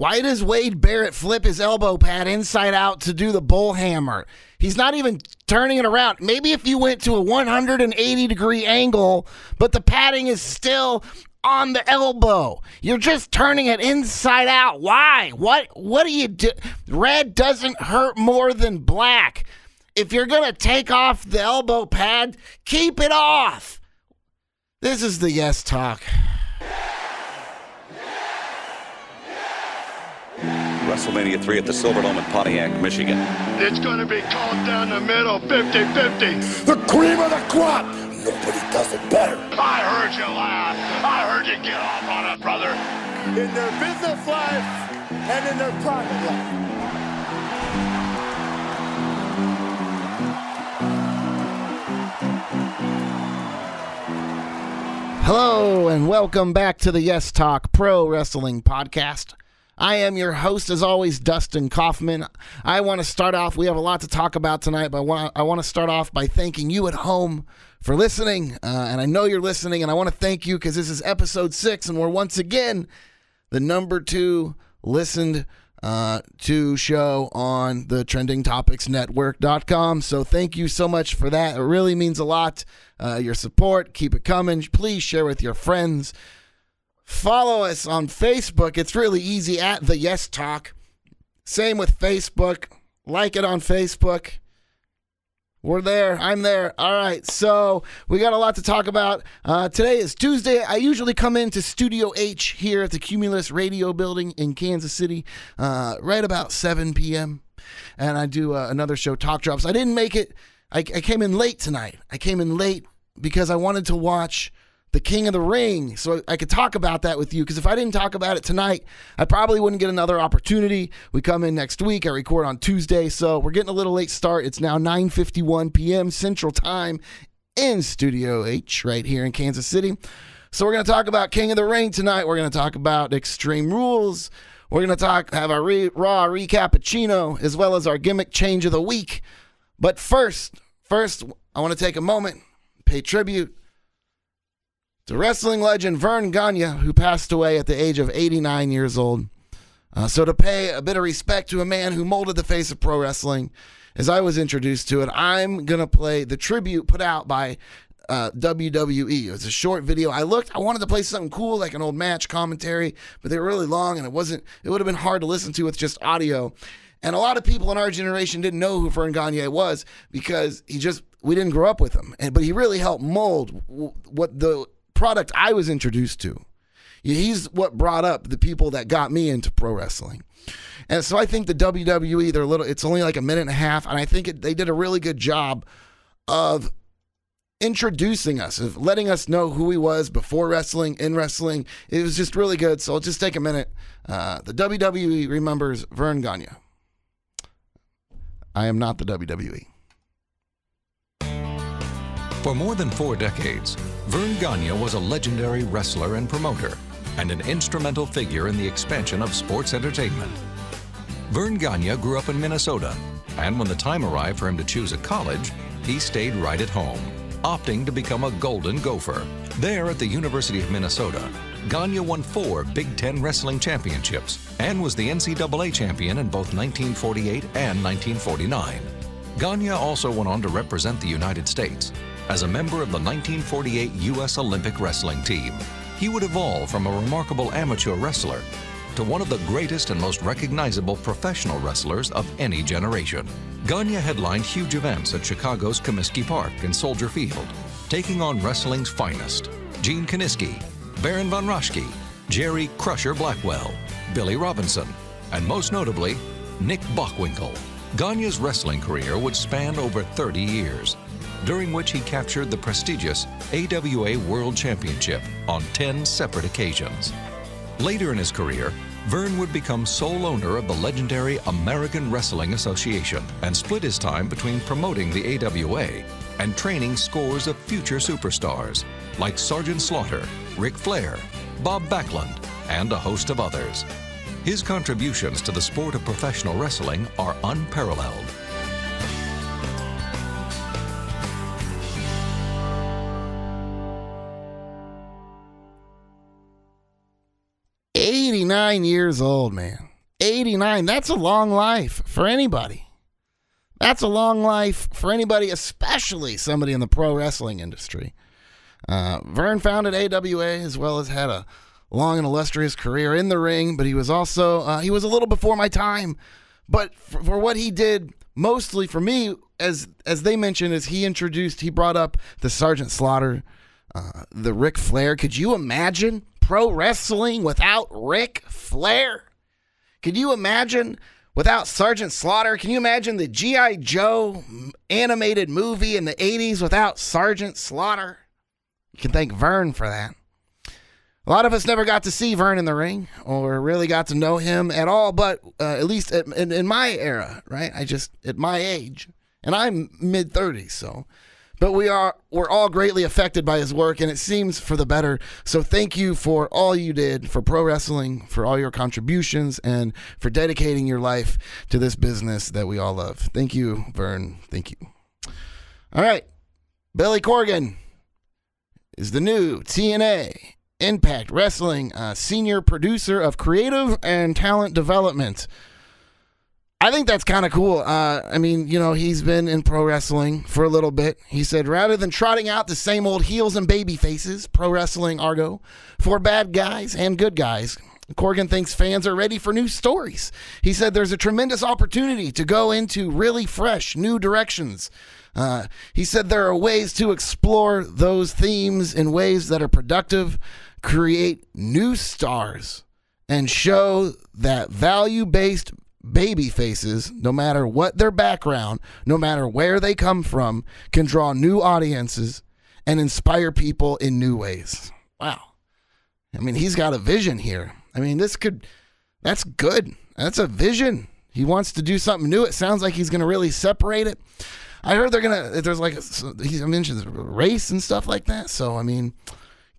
Why does Wade Barrett flip his elbow pad inside out to do the bull hammer? He's not even turning it around. Maybe if you went to a 180 degree angle, but the padding is still on the elbow. You're just turning it inside out. Why? What what do you do? Red doesn't hurt more than black. If you're going to take off the elbow pad, keep it off. This is the yes talk. WrestleMania 3 at the Silverdome in Pontiac, Michigan. It's going to be called down the middle 50-50. The cream of the crop. Nobody does it better. I heard you laugh. I heard you get off on it, brother. In their business life and in their private life. Hello, and welcome back to the Yes Talk Pro Wrestling Podcast. I am your host, as always, Dustin Kaufman. I want to start off, we have a lot to talk about tonight, but I want, to start off by thanking you at home for listening. Uh, and I know you're listening, and I want to thank you because this is episode six, and we're once again the number two listened uh, to show on the trending topics network.com. So thank you so much for that. It really means a lot. Uh, your support, keep it coming. Please share with your friends. Follow us on Facebook. It's really easy at the Yes Talk. Same with Facebook. Like it on Facebook. We're there. I'm there. All right. So we got a lot to talk about. Uh, today is Tuesday. I usually come into Studio H here at the Cumulus Radio Building in Kansas City uh, right about 7 p.m. And I do uh, another show, Talk Drops. I didn't make it. I, I came in late tonight. I came in late because I wanted to watch the King of the Ring, so I could talk about that with you. Because if I didn't talk about it tonight, I probably wouldn't get another opportunity. We come in next week. I record on Tuesday, so we're getting a little late start. It's now 9:51 p.m. Central Time in Studio H, right here in Kansas City. So we're going to talk about King of the Ring tonight. We're going to talk about Extreme Rules. We're going to talk have our re- Raw recappuccino as well as our gimmick change of the week. But first, first, I want to take a moment, pay tribute to wrestling legend Verne Gagne, who passed away at the age of 89 years old. Uh, so, to pay a bit of respect to a man who molded the face of pro wrestling, as I was introduced to it, I'm going to play the tribute put out by uh, WWE. It's a short video. I looked, I wanted to play something cool like an old match commentary, but they were really long and it wasn't, it would have been hard to listen to with just audio. And a lot of people in our generation didn't know who Verne Gagne was because he just, we didn't grow up with him. And, but he really helped mold what the product I was introduced to. He's what brought up the people that got me into pro wrestling. And so I think the WWE, they're little, it's only like a minute and a half. And I think it, they did a really good job of introducing us, of letting us know who he was before wrestling, in wrestling. It was just really good. So I'll just take a minute. Uh, the WWE remembers Verne Gagne. I am not the WWE. For more than four decades, Verne Gagne was a legendary wrestler and promoter, and an instrumental figure in the expansion of sports entertainment. Verne Gagne grew up in Minnesota, and when the time arrived for him to choose a college, he stayed right at home, opting to become a Golden Gopher. There at the University of Minnesota, Gagne won four Big Ten wrestling championships and was the NCAA champion in both 1948 and 1949. Gagne also went on to represent the United States as a member of the 1948 U.S. Olympic wrestling team. He would evolve from a remarkable amateur wrestler to one of the greatest and most recognizable professional wrestlers of any generation. Gagne headlined huge events at Chicago's Comiskey Park and Soldier Field, taking on wrestling's finest Gene Kiniski, Baron von Raschke, Jerry Crusher Blackwell, Billy Robinson, and most notably, Nick Bockwinkel. Gagne's wrestling career would span over 30 years, during which he captured the prestigious AWA World Championship on 10 separate occasions. Later in his career, Verne would become sole owner of the legendary American Wrestling Association and split his time between promoting the AWA and training scores of future superstars like Sergeant Slaughter, Ric Flair, Bob Backlund, and a host of others. His contributions to the sport of professional wrestling are unparalleled. 89 years old, man. 89. That's a long life for anybody. That's a long life for anybody, especially somebody in the pro wrestling industry. Uh, Verne founded AWA as well as had a long and illustrious career in the ring, but he was also uh, he was a little before my time. But for, for what he did, mostly for me, as as they mentioned, as he introduced, he brought up the Sergeant Slaughter, uh, the Ric Flair. Could you imagine pro wrestling without Ric Flair? Can you imagine without Sergeant Slaughter? Can you imagine the G.I. Joe animated movie in the 80s without Sergeant Slaughter? You can thank Verne for that. A lot of us never got to see Verne in the ring or really got to know him at all, but uh, at least in, in my era, right? I just, at my age, and I'm mid 30s, so but we are we're all greatly affected by his work and it seems for the better. So thank you for all you did for pro wrestling for all your contributions and for dedicating your life to this business that we all love. Thank you vern. Thank you. All right. Billy corgan is the new tna impact wrestling uh, senior producer of creative and talent development I think that's kind of cool. Uh, I mean, you know, he's been in pro wrestling for a little bit. He said, rather than trotting out the same old heels and baby faces, pro wrestling argot, for bad guys and good guys, Corgan thinks fans are ready for new stories. He said there's a tremendous opportunity to go into really fresh, new directions. Uh, he said there are ways to explore those themes in ways that are productive, create new stars, and show that value based baby faces, no matter what their background, no matter where they come from, can draw new audiences and inspire people in new ways. Wow. I mean, he's got a vision here. I mean, this could, that's good. That's a vision. He wants to do something new. It sounds like he's going to really separate it. I heard they're going to, there's like, he mentions race and stuff like that. So, I mean,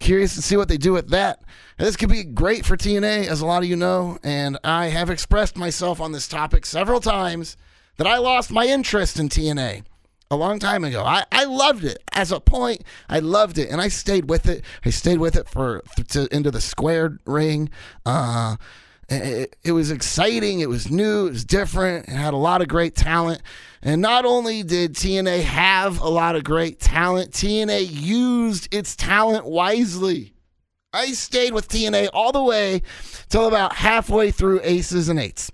curious to see what they do with that. This could be great for TNA, as a lot of you know, and I have expressed myself on this topic several times that I lost my interest in TNA a long time ago. I, I loved it as a point. I loved it, and I stayed with it. I stayed with it for to, into the squared ring. Uh, it, it was exciting. It was new. It was different. It had a lot of great talent. And not only did TNA have a lot of great talent, TNA used its talent wisely. I stayed with TNA all the way till about halfway through Aces and Eights.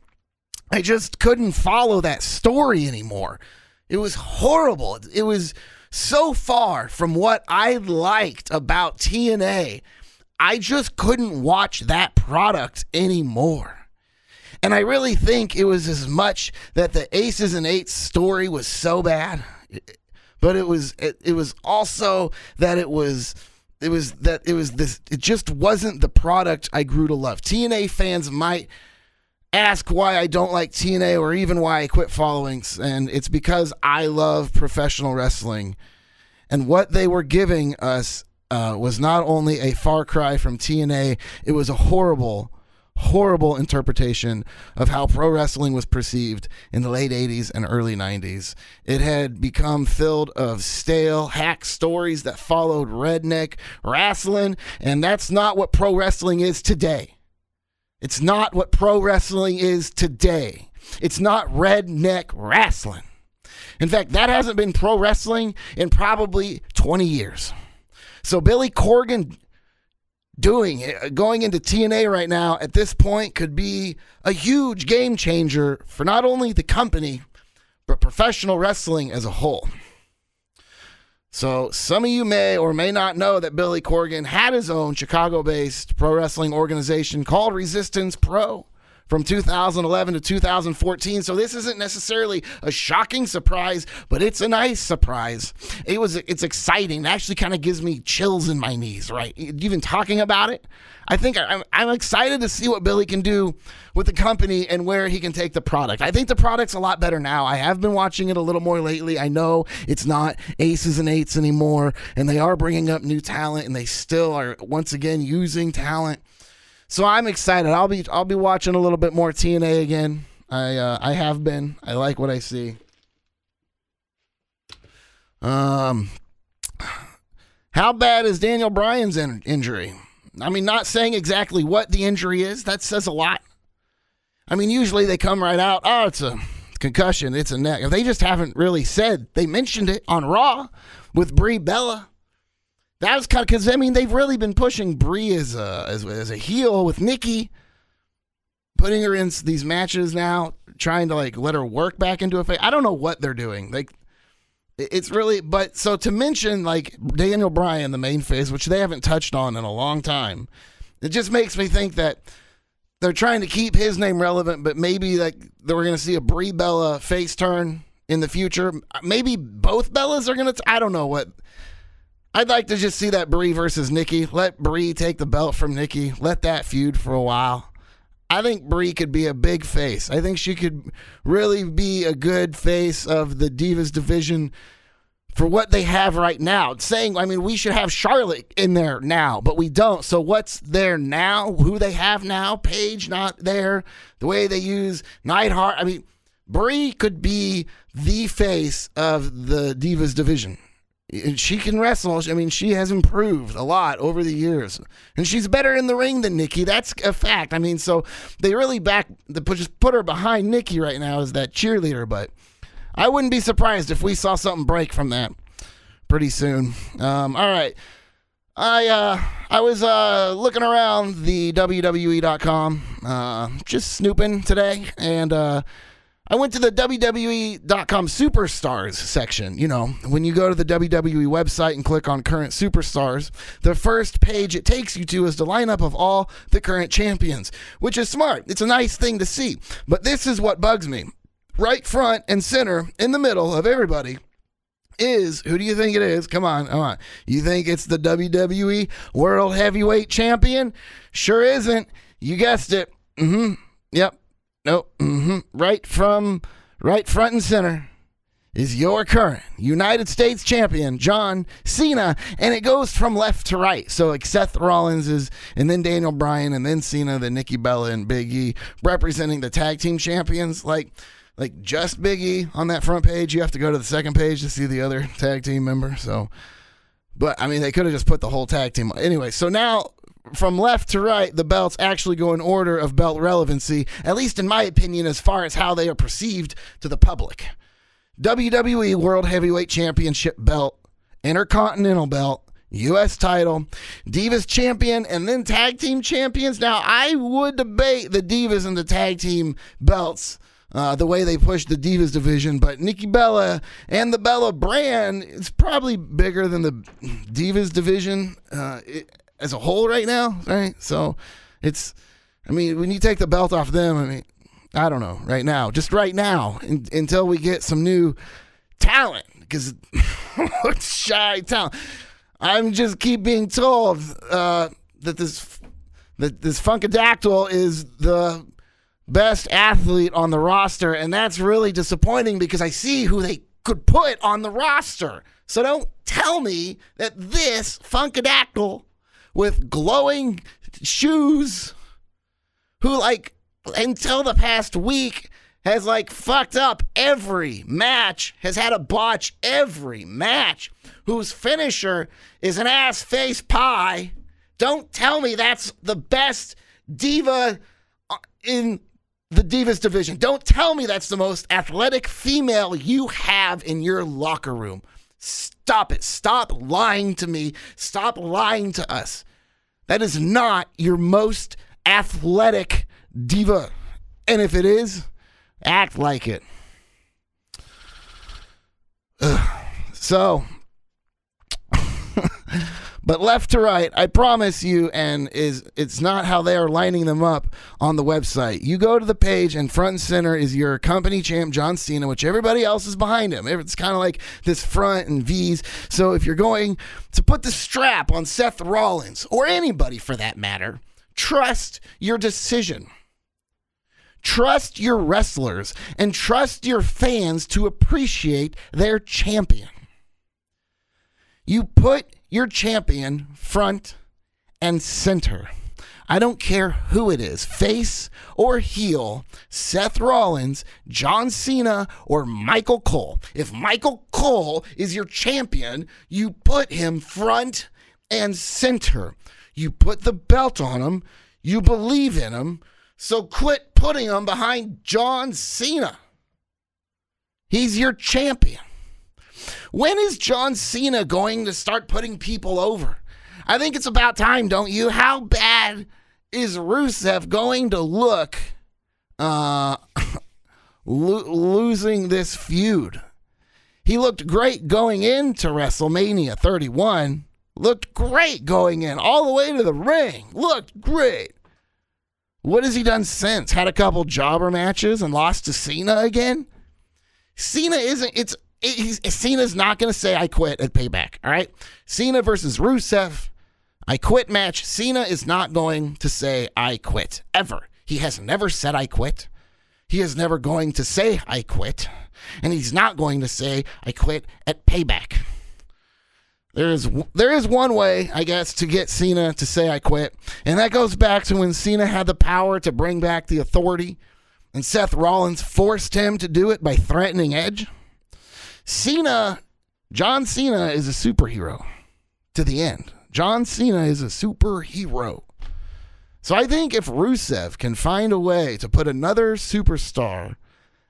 I just couldn't follow that story anymore. It was horrible. It was so far from what I liked about TNA. I just couldn't watch that product anymore. And I really think it was as much that the Aces and Eights story was so bad, but it was it, it was also that it was it was that it was this it just wasn't the product I grew to love. TNA fans might ask why I don't like TNA or even why I quit following and it's because I love professional wrestling. And what they were giving us uh, was not only a far cry from TNA, it was a horrible horrible interpretation of how pro wrestling was perceived in the late 80s and early 90s. It had become filled of stale hack stories that followed redneck wrestling, and that's not what pro wrestling is today. It's not what pro wrestling is today. It's not redneck wrestling. In fact, that hasn't been pro wrestling in probably 20 years. So Billy Corgan doing uh, going into TNA right now at this point could be a huge game changer for not only the company but professional wrestling as a whole. So, some of you may or may not know that Billy Corgan had his own Chicago based pro wrestling organization called Resistance Pro from 2011 to 2014. So this isn't necessarily a shocking surprise, but it's a nice surprise. It was it's exciting. It actually kind of gives me chills in my knees, right? Even talking about it. I think I'm, I'm excited to see what Billy can do with the company and where he can take the product. I think the product's a lot better now. I have been watching it a little more lately. I know it's not aces and eights anymore, and they are bringing up new talent, and they still are once again using talent so I'm excited. I'll be I'll be watching a little bit more TNA again. I uh, I have been. I like what I see. Um, how bad is Daniel Bryan's in- injury? I mean, not saying exactly what the injury is. That says a lot. I mean, usually they come right out. Oh, it's a concussion. It's a neck. If they just haven't really said they mentioned it on Raw with Brie Bella. That was kind of because I mean they've really been pushing Brie as a as, as a heel with Nikki, putting her in these matches now, trying to like let her work back into a face. I don't know what they're doing. Like it's really but so to mention like Daniel Bryan, the main face, which they haven't touched on in a long time, it just makes me think that they're trying to keep his name relevant, but maybe like that we're gonna see a Brie Bella face turn in the future. Maybe both Bellas are gonna. I don't know what. I'd like to just see that Brie versus Nikki. Let Brie take the belt from Nikki. Let that feud for a while. I think Brie could be a big face. I think she could really be a good face of the Divas division for what they have right now. Saying, I mean, we should have Charlotte in there now, but we don't. So what's there now? Who they have now? Paige not there. The way they use Neidhart. I mean, Brie could be the face of the Divas division. She can wrestle. I mean, she has improved a lot over the years, and she's better in the ring than Nikki. That's a fact. I mean, so they really back the just put her behind Nikki right now as that cheerleader. But I wouldn't be surprised if we saw something break from that pretty soon. Um, all right, I uh, I was uh, looking around the WWE.com, uh, just snooping today, and uh, I went to the WWE.com superstars section. You know, when you go to the WWE website and click on current superstars, the first page it takes you to is the lineup of all the current champions, which is smart. It's a nice thing to see. But this is what bugs me. Right front and center in the middle of everybody is who do you think it is? Come on, come on. You think it's the WWE World Heavyweight Champion? Sure isn't. You guessed it. Mm-hmm. Yep. Nope. Mm-hmm. Right from right front and center is your current United States champion, John Cena, and it goes from left to right. So like Seth Rollins is, and then Daniel Bryan, and then Cena, then Nikki Bella and Big E representing the tag team champions. Like, like just Big E on that front page. You have to go to the second page to see the other tag team member. So, but I mean, they could have just put the whole tag team. Anyway, so now from left to right, the belts actually go in order of belt relevancy, at least in my opinion, as far as how they are perceived to the public. WWE World Heavyweight Championship belt, Intercontinental belt, U.S. title, Divas champion, and then tag team champions. Now, I would debate the Divas and the tag team belts. Uh, the way they push the Divas division, but Nikki Bella and the Bella brand is probably bigger than the Divas division. Uh, it, as a whole right now, right? So it's, I mean, when you take the belt off them, I mean, I don't know, right now, just right now, in, until we get some new talent, because shy talent. I'm just keep being told uh, that this that this Funkadactyl is the best athlete on the roster, and that's really disappointing because I see who they could put on the roster. So don't tell me that this Funkadactyl with glowing shoes who like until the past week has like fucked up every match, has had a botch every match, whose finisher is an ass face pie. Don't tell me that's the best diva uh, in the Divas division. Don't tell me that's the most athletic female you have in your locker room. Stop it. Stop lying to me. Stop lying to us. That is not your most athletic diva. And if it is, act like it. Ugh. So, but left to right, I promise you, and is it's not how they are lining them up on the website. You go to the page, and front and center is your company champ John Cena, which everybody else is behind him. It's kind of like this front and V's. So if you're going to put the strap on Seth Rollins or anybody for that matter, trust your decision. Trust your wrestlers and trust your fans to appreciate their champion. You put your champion front and center. I don't care who it is, face or heel, Seth Rollins, John Cena, or Michael Cole. If Michael Cole is your champion, you put him front and center. You put the belt on him, you believe in him, So quit putting him behind John Cena. He's your champion. When is John Cena going to start putting people over? I think it's about time, don't you? How bad is Rusev going to look uh, lo- losing this feud? He looked great going into WrestleMania 31. Looked great going in, all the way to the ring. Looked great. What has he done since? Had a couple jobber matches and lost to Cena again? Cena isn't, it's, he's, Cena's not going to say, I quit at payback, all right? Cena versus Rusev, I quit match. Cena is not going to say, I quit, ever. He has never said, I quit. He is never going to say, I quit. And he's not going to say, I quit at payback. There is there is one way, I guess, to get Cena to say I quit, and that goes back to when Cena had the power to bring back the authority, and Seth Rollins forced him to do it by threatening Edge. Cena, John Cena is a superhero to the end. John Cena is a superhero. So I think if Rusev can find a way to put another superstar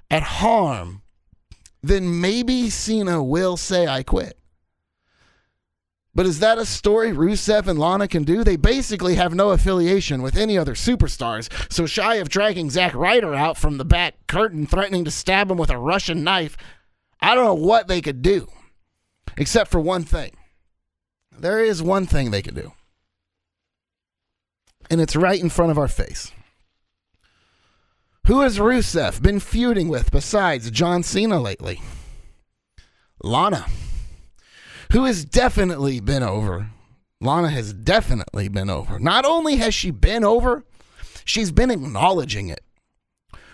at harm, then maybe Cena will say I quit. But is that a story Rusev and Lana can do? They basically have no affiliation with any other superstars. So, shy of dragging Zack Ryder out from the back curtain, threatening to stab him with a Russian knife, I don't know what they could do. Except for one thing. There is one thing they could do. And it's right in front of our face. Who has Rusev been feuding with besides John Cena lately? Lana who has definitely been over. Lana has definitely been over. Not only has she been over, she's been acknowledging it.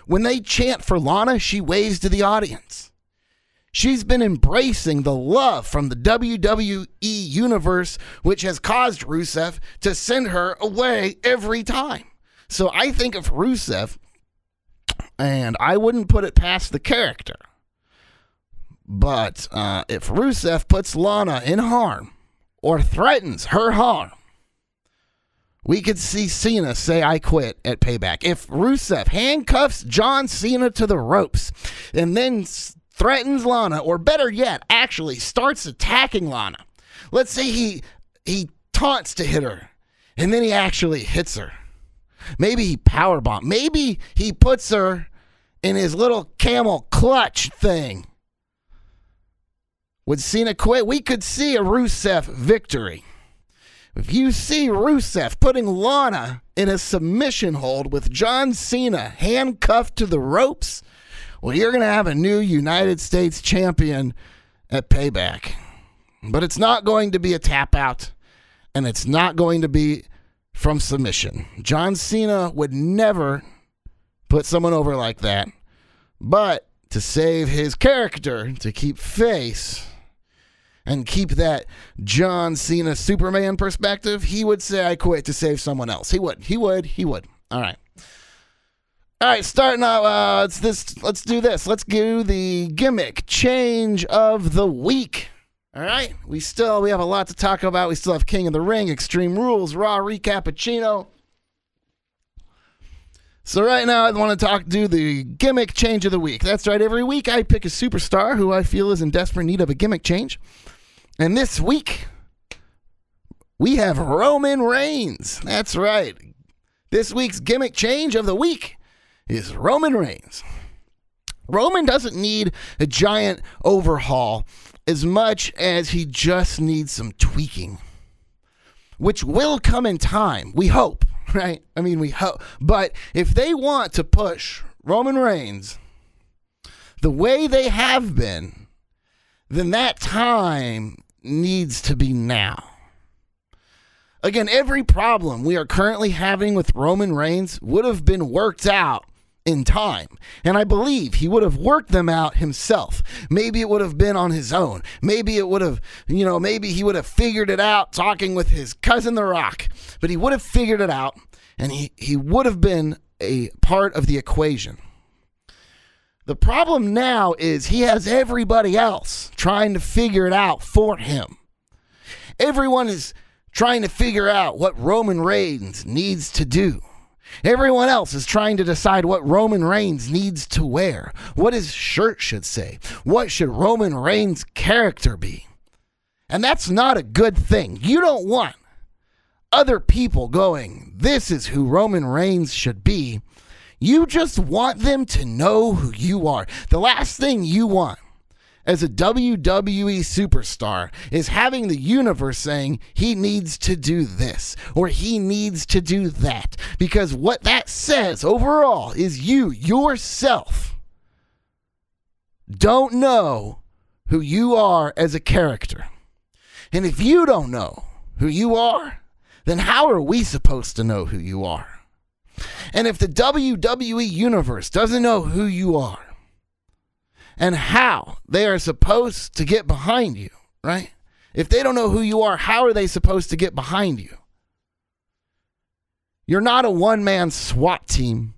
When they chant for Lana, she waves to the audience. She's been embracing the love from the WWE universe, which has caused Rusev to send her away every time. So I think of Rusev, and I wouldn't put it past the character. But uh, if Rusev puts Lana in harm or threatens her harm, we could see Cena say, I quit at payback. If Rusev handcuffs John Cena to the ropes and then threatens Lana, or better yet, actually starts attacking Lana, let's say he, he taunts to hit her and then he actually hits her. Maybe he powerbomb. Maybe he puts her in his little camel clutch thing would Cena quit? We could see a Rusev victory. If you see Rusev putting Lana in a submission hold with John Cena handcuffed to the ropes, well, you're going to have a new United States champion at payback. But it's not going to be a tap out, and it's not going to be from submission. John Cena would never put someone over like that. But to save his character, to keep face, and keep that John Cena Superman perspective, he would say, I quit to save someone else. He would. He would. He would. All right. All right, starting out, uh, let's this. Let's do this. Let's do the gimmick change of the week. All right, we still we have a lot to talk about. We still have King of the Ring, Extreme Rules, Raw Recappuccino. So right now I want to talk do the gimmick change of the week. That's right. Every week I pick a superstar who I feel is in desperate need of a gimmick change. And this week, we have Roman Reigns. That's right. This week's gimmick change of the week is Roman Reigns. Roman doesn't need a giant overhaul as much as he just needs some tweaking, which will come in time. We hope, right? I mean, we hope. But if they want to push Roman Reigns the way they have been, then that time needs to be now. Again, every problem we are currently having with Roman Reigns would have been worked out in time. And I believe he would have worked them out himself. Maybe it would have been on his own. Maybe it would have, you know, maybe he would have figured it out talking with his cousin The Rock. But he would have figured it out and he, he would have been a part of the equation. The problem now is he has everybody else trying to figure it out for him. Everyone is trying to figure out what Roman Reigns needs to do. Everyone else is trying to decide what Roman Reigns needs to wear, what his shirt should say, what should Roman Reigns' character be. And that's not a good thing. You don't want other people going, this is who Roman Reigns should be. You just want them to know who you are. The last thing you want as a WWE superstar is having the universe saying he needs to do this or he needs to do that. Because what that says overall is you, yourself, don't know who you are as a character. And if you don't know who you are, then how are we supposed to know who you are? And if the WWE Universe doesn't know who you are and how they are supposed to get behind you, right? If they don't know who you are, how are they supposed to get behind you? You're not a one man SWAT team.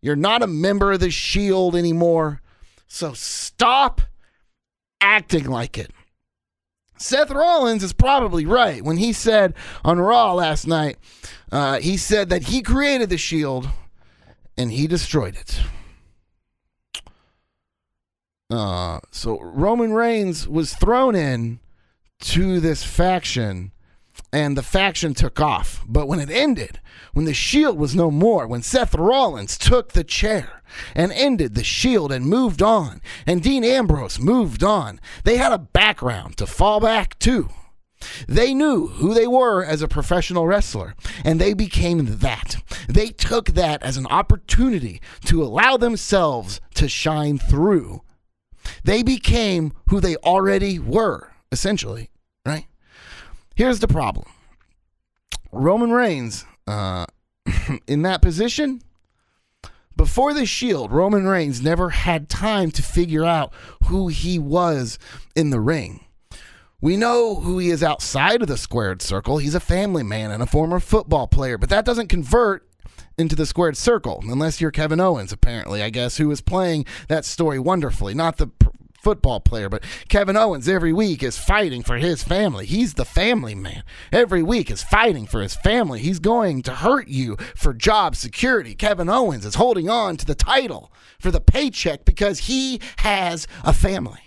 You're not a member of the Shield anymore. So stop acting like it. Seth Rollins is probably right when he said on Raw last night, uh, he said that he created the Shield and he destroyed it. Uh, so Roman Reigns was thrown in to this faction and the faction took off. But when it ended, when the Shield was no more, when Seth Rollins took the chair and ended the Shield and moved on, and Dean Ambrose moved on, they had a background to fall back to. They knew who they were as a professional wrestler, and they became that. They took that as an opportunity to allow themselves to shine through. They became who they already were, essentially, right? Here's the problem Roman Reigns, uh, in that position, before the Shield, Roman Reigns never had time to figure out who he was in the ring. We know who he is outside of the squared circle. He's a family man and a former football player, but that doesn't convert into the squared circle unless you're Kevin Owens, apparently, I guess, who is playing that story wonderfully. Not the football player, but Kevin Owens every week is fighting for his family. He's the family man. Every week is fighting for his family. He's going to hurt you for job security. Kevin Owens is holding on to the title for the paycheck because he has a family.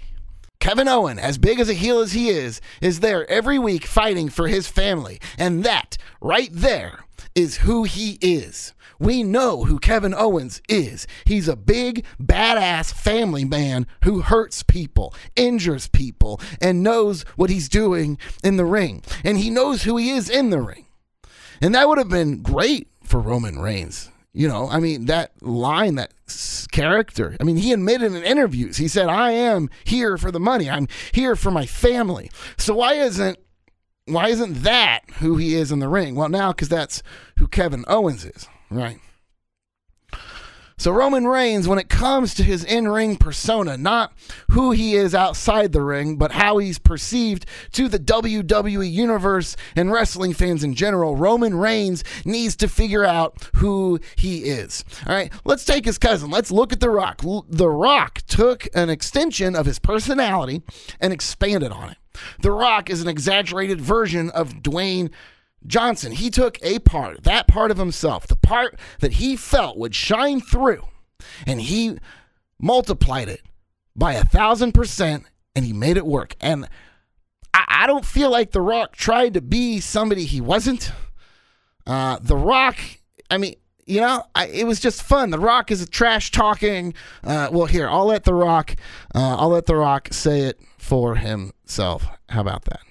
Kevin Owen, as big as a heel as he is, is there every week fighting for his family. And that, right there, is who he is. We know who Kevin Owens is. He's a big, badass family man who hurts people, injures people, and knows what he's doing in the ring. And he knows who he is in the ring. And that would have been great for Roman Reigns. You know, I mean, that line, that character. I mean, he admitted in interviews, he said, I am here for the money. I'm here for my family. So why isn't why isn't that who he is in the ring? Well, now because that's who Kevin Owens is, right? So Roman Reigns, when it comes to his in-ring persona, not who he is outside the ring, but how he's perceived to the WWE universe and wrestling fans in general, Roman Reigns needs to figure out who he is. All right, let's take his cousin. Let's look at The Rock. The Rock took an extension of his personality and expanded on it. The Rock is an exaggerated version of Dwayne Johnson. He took a part, that part of himself, the part that he felt would shine through, and he multiplied it by a thousand percent and he made it work. And I, I don't feel like The Rock tried to be somebody he wasn't. Uh, the Rock, I mean, you know, I, it was just fun. The Rock is a trash talking. Uh, well, here, I'll let The Rock, uh, I'll let The Rock say it for himself. How about that?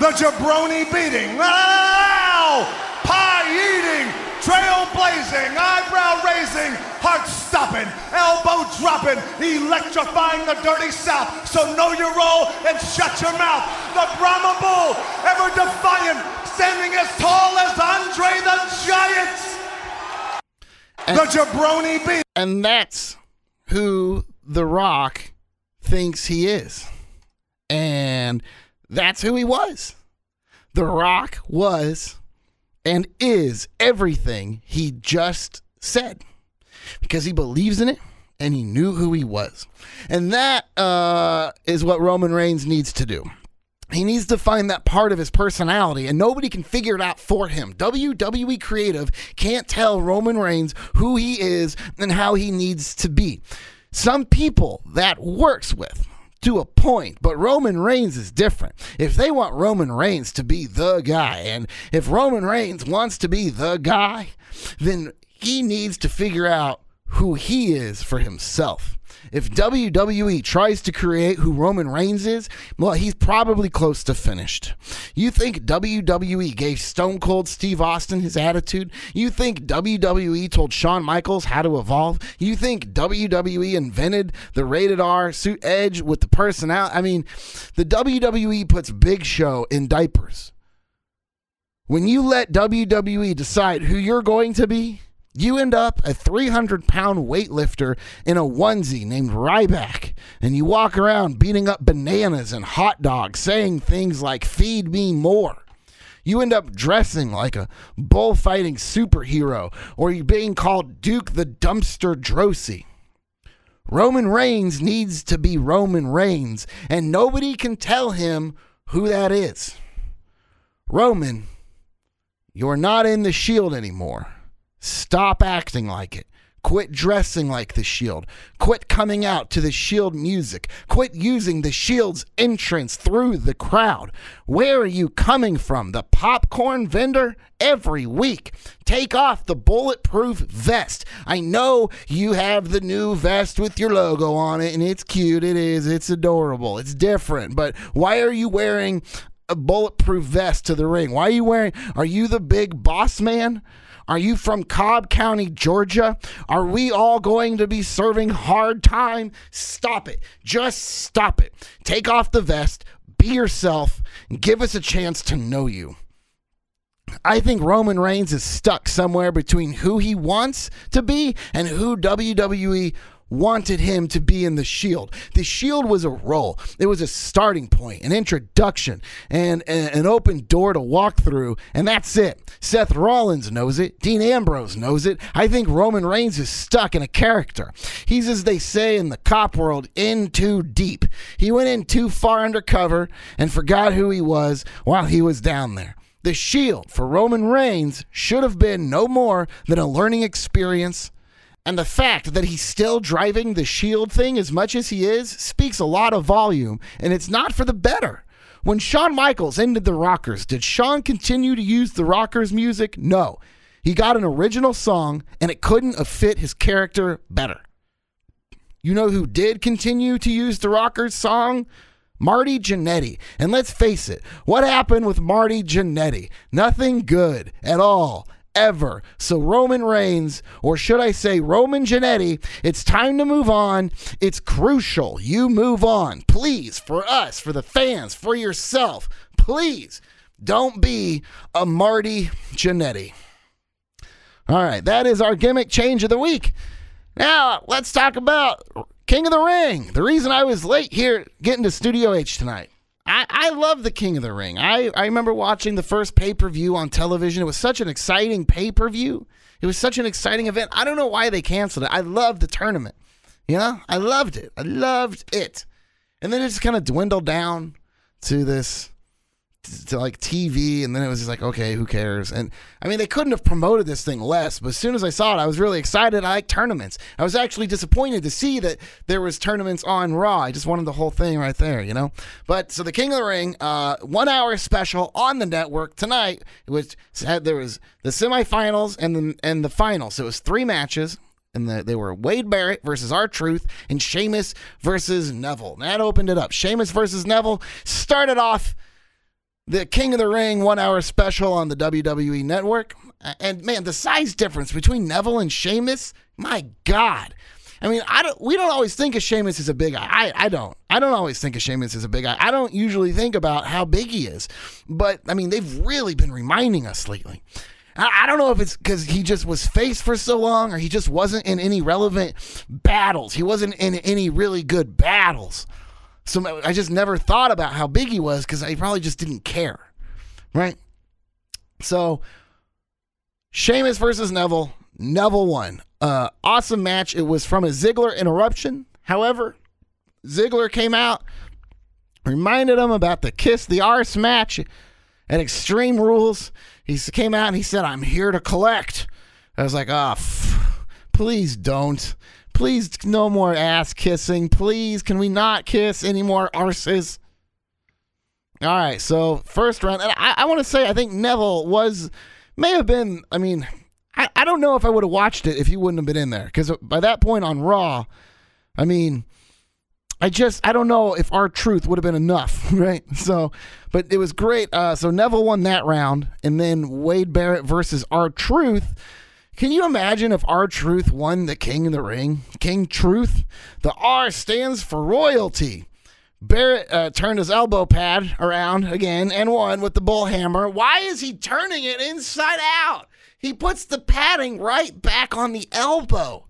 The jabroni beating, ow! Pie eating, trailblazing, eyebrow raising, heart stopping, elbow dropping, electrifying the dirty south. So know your role and shut your mouth. The Brahma Bull, ever defiant, standing as tall as Andre the Giant. the jabroni beating. And that's who The Rock thinks he is. And that's who he was. The Rock was and is everything he just said because he believes in it and he knew who he was. And that uh, is what Roman Reigns needs to do. He needs to find that part of his personality, and nobody can figure it out for him. WWE Creative can't tell Roman Reigns who he is and how he needs to be. Some people that works with to a point, but Roman Reigns is different. If they want Roman Reigns to be the guy, and if Roman Reigns wants to be the guy, then he needs to figure out who he is for himself. If WWE tries to create who Roman Reigns is, well, he's probably close to finished. You think WWE gave Stone Cold Steve Austin his attitude? You think WWE told Shawn Michaels how to evolve? You think WWE invented the rated R suit edge with the personality? I mean, the WWE puts Big Show in diapers. When you let WWE decide who you're going to be, you end up a 300 pound weightlifter in a onesie named Ryback, and you walk around beating up bananas and hot dogs, saying things like, Feed me more. You end up dressing like a bullfighting superhero, or you're being called Duke the Dumpster Droese. Roman Reigns needs to be Roman Reigns, and nobody can tell him who that is. Roman, you're not in the shield anymore. Stop acting like it. Quit dressing like the Shield. Quit coming out to the Shield music. Quit using the Shield's entrance through the crowd. Where are you coming from? The popcorn vendor? Every week. Take off the bulletproof vest. I know you have the new vest with your logo on it, and it's cute. It is. It's adorable. It's different. But why are you wearing a bulletproof vest to the ring? Why are you wearing? Are you the big boss man? Are you from Cobb County, Georgia? Are we all going to be serving hard time? Stop it. Just stop it. Take off the vest, be yourself, and give us a chance to know you. I think Roman Reigns is stuck somewhere between who he wants to be and who WWE wanted him to be in the Shield. The Shield was a role. It was a starting point, an introduction, and an open door to walk through, and that's it. Seth Rollins knows it. Dean Ambrose knows it. I think Roman Reigns is stuck in a character. He's, as they say in the cop world, in too deep. He went in too far undercover and forgot who he was while he was down there. The Shield for Roman Reigns should have been no more than a learning experience and the fact that he's still driving the Shield thing as much as he is speaks a lot of volume, and it's not for the better. When Shawn Michaels ended the Rockers, did Shawn continue to use the Rockers music? No. He got an original song, and it couldn't have fit his character better. You know who did continue to use the Rockers song? Marty Jannetty. And let's face it, what happened with Marty Jannetty? Nothing good at all ever. So, Roman Reigns, or should I say Roman Jannetty, it's time to move on. It's crucial you move on. Please, for us, for the fans, for yourself, please don't be a Marty Jannetty. All right, that is our gimmick change of the week. Now, let's talk about King of the Ring. The reason I was late here getting to Studio H tonight. I, I love the King of the Ring. I, I remember watching the first pay per view on television. It was such an exciting pay per view. It was such an exciting event. I don't know why they canceled it. I loved the tournament. You know, I loved it. I loved it. And then it just kind of dwindled down to this to like TV, and then it was just like, okay, who cares? And I mean, they couldn't have promoted this thing less. But as soon as I saw it, I was really excited. I like tournaments. I was actually disappointed to see that there was tournaments on Raw. I just wanted the whole thing right there, you know. But so the King of the Ring, uh, one hour special on the network tonight. which was there was the semifinals and the and the final. So it was three matches and the, they were Wade Barrett versus R-Truth and Sheamus versus Neville. And That opened it up. Sheamus versus Neville started off the King of the Ring one hour special on the WWE Network. And man, the size difference between Neville and Sheamus, my God. I mean, I don't. We don't always think of Sheamus as a big guy. I, I don't. I don't always think of Sheamus as a big guy. I don't usually think about how big he is. But I mean, they've really been reminding us lately. I, I don't know if it's because he just was faced for so long, or he just wasn't in any relevant battles. He wasn't in any really good battles. So I just never thought about how big he was because I probably just didn't care. Right? So Sheamus versus Neville. Neville won. Uh, awesome match. It was from a Ziggler interruption. However, Ziggler came out, reminded him about the Kiss the Arse match at Extreme Rules. He came out and he said, I'm here to collect. I was like, oh, f- please don't. Please, no more ass kissing. Please, can we not kiss any more arses? All right, so first round, and I, I want to say I think Neville was, may have been, I mean, I, I don't know if I would have watched it if he wouldn't have been in there. Because by that point on Raw, I mean, I just I don't know if R-Truth would have been enough, right? So, but it was great. Uh, so Neville won that round, and then Wade Barrett versus R-Truth. Can you imagine if R-Truth won the King of the Ring? King Truth. The R stands for royalty. Barrett uh, turned his elbow pad around again and won with the bull hammer. Why is he turning it inside out? He puts the padding right back on the elbow.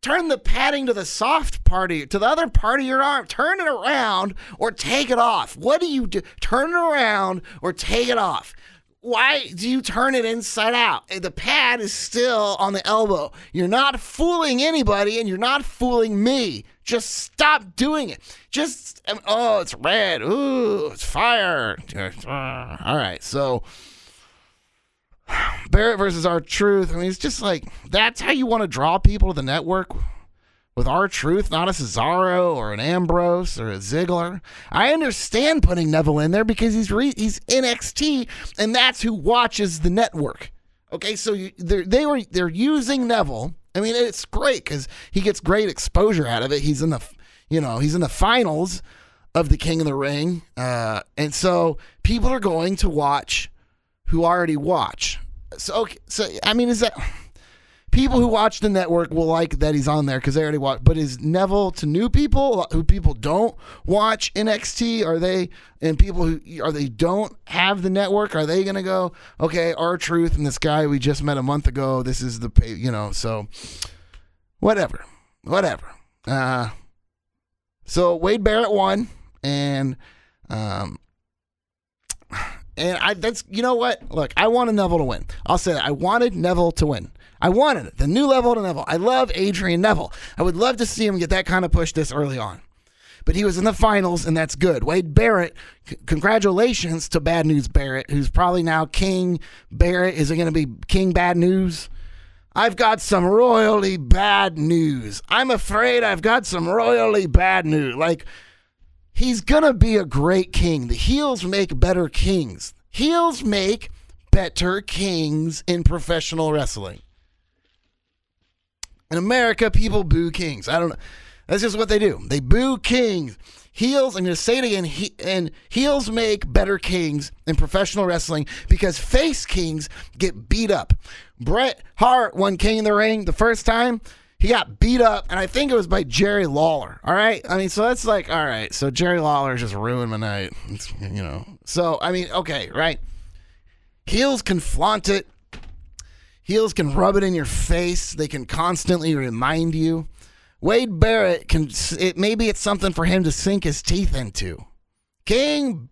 Turn the padding to the soft part of to the other part of your arm. Turn it around or take it off. What do you do? Turn it around or take it off. Why do you turn it inside out? The pad is still on the elbow. You're not fooling anybody and you're not fooling me. Just stop doing it. Just, um, oh, it's red. Ooh, it's fire. All right, so Barrett versus R-Truth. I mean, it's just like that's how you want to draw people to the network with R-Truth, not a Cesaro or an Ambrose or a Ziggler. I understand putting Neville in there because he's re- he's NXT and that's who watches the network. Okay, so you, they're, they were they're using Neville. I mean, it's great because he gets great exposure out of it. He's in the you know he's in the finals of the King of the Ring, uh, and so people are going to watch who already watch. So okay, so I mean, is that people who watch the network will like that he's on there because they already watch? But is Neville to new people who people don't watch NXT? Are they and people who are they don't have the network? Are they gonna go okay? R-Truth and this guy we just met a month ago. This is the you know. So whatever, whatever. Uh, so Wade Barrett won, and um, and I that's you know what? Look, I wanted Neville to win. I'll say that. I wanted Neville to win. I wanted it. The new level to Neville. I love Adrian Neville. I would love to see him get that kind of push this early on. But he was in the finals, and that's good. Wade Barrett, c- congratulations to Bad News Barrett, who's probably now King Barrett. Is it going to be King Bad News? I've got some royally bad news. I'm afraid I've got some royally bad news. Like, he's gonna be a great king. The heels make better kings. Heels make better kings in professional wrestling. In America, people boo kings. I don't know. That's just what they do. They boo kings. Heels, I'm going to say it again, he, and heels make better kings in professional wrestling because face kings get beat up. Bret Hart won King of the Ring the first time. He got beat up, and I think it was by Jerry Lawler. All right, I mean, so that's like, all right, so Jerry Lawler just ruined my night, It's, you know. So I mean, okay, right? Heels can flaunt it. Heels can rub it in your face. They can constantly remind you. Wade Barrett can. It maybe it's something for him to sink his teeth into. King,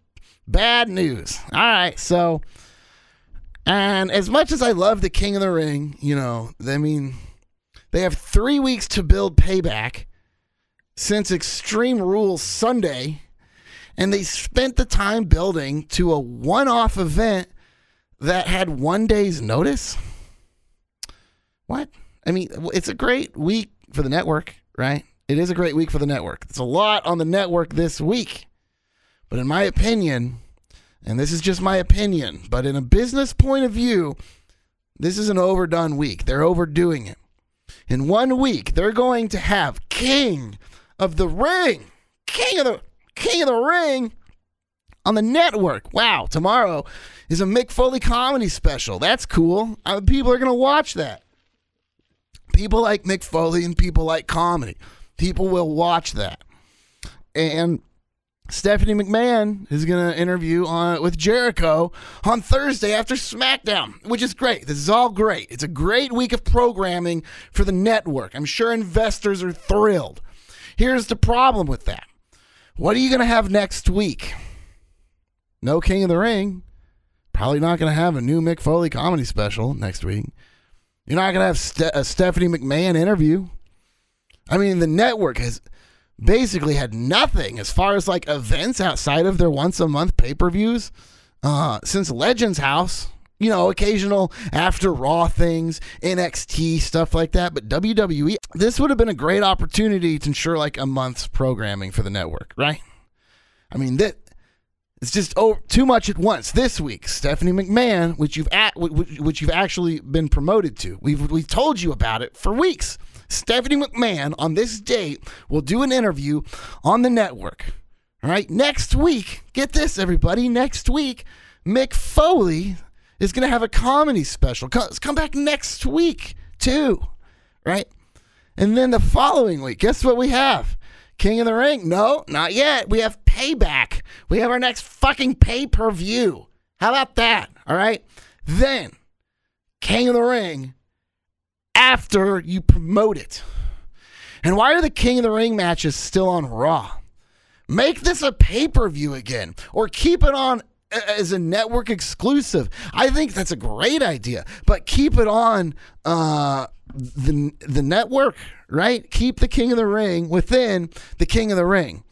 bad news. All right, so. And as much as I love the King of the Ring, you know, I mean, they have three weeks to build payback since Extreme Rules Sunday, and they spent the time building to a one off event that had one day's notice. What? I mean, it's a great week for the network, right? It is a great week for the network. It's a lot on the network this week. But in my opinion, and this is just my opinion, but in a business point of view, this is an overdone week. They're overdoing it. In one week, they're going to have King of the Ring, King of the King of the Ring on the network. Wow, tomorrow is a Mick Foley comedy special. That's cool. Uh, people are going to watch that. People like Mick Foley and people like comedy. People will watch that. And Stephanie McMahon is going to interview on with Jericho on Thursday after SmackDown, which is great. This is all great. It's a great week of programming for the network. I'm sure investors are thrilled. Here's the problem with that. What are you going to have next week? No King of the Ring. Probably not going to have a new Mick Foley comedy special next week. You're not going to have Ste- a Stephanie McMahon interview. I mean, the network has basically had nothing as far as like events outside of their once a month pay per views. Uh, since Legends House, you know, occasional after Raw things, NXT, stuff like that. But WWE, this would have been a great opportunity to ensure like a month's programming for the network, right? I mean, that it's just oh too much at once. This week, Stephanie McMahon, which you've at, which you've actually been promoted to, we've we've told you about it for weeks. Stephanie McMahon on this date will do an interview on the network. All right, next week, get this, everybody. Next week, Mick Foley is going to have a comedy special. Come, come back next week, too. Right? And then the following week, guess what we have? King of the Ring? No, not yet. We have Payback. We have our next fucking pay per view. How about that? All right. Then, King of the Ring after you promote it. And why are the King of the Ring matches still on Raw? Make this a pay per view again, or keep it on as a network exclusive. I think that's a great idea, but keep it on uh, the the network, right? Keep the King of the Ring within the King of the Ring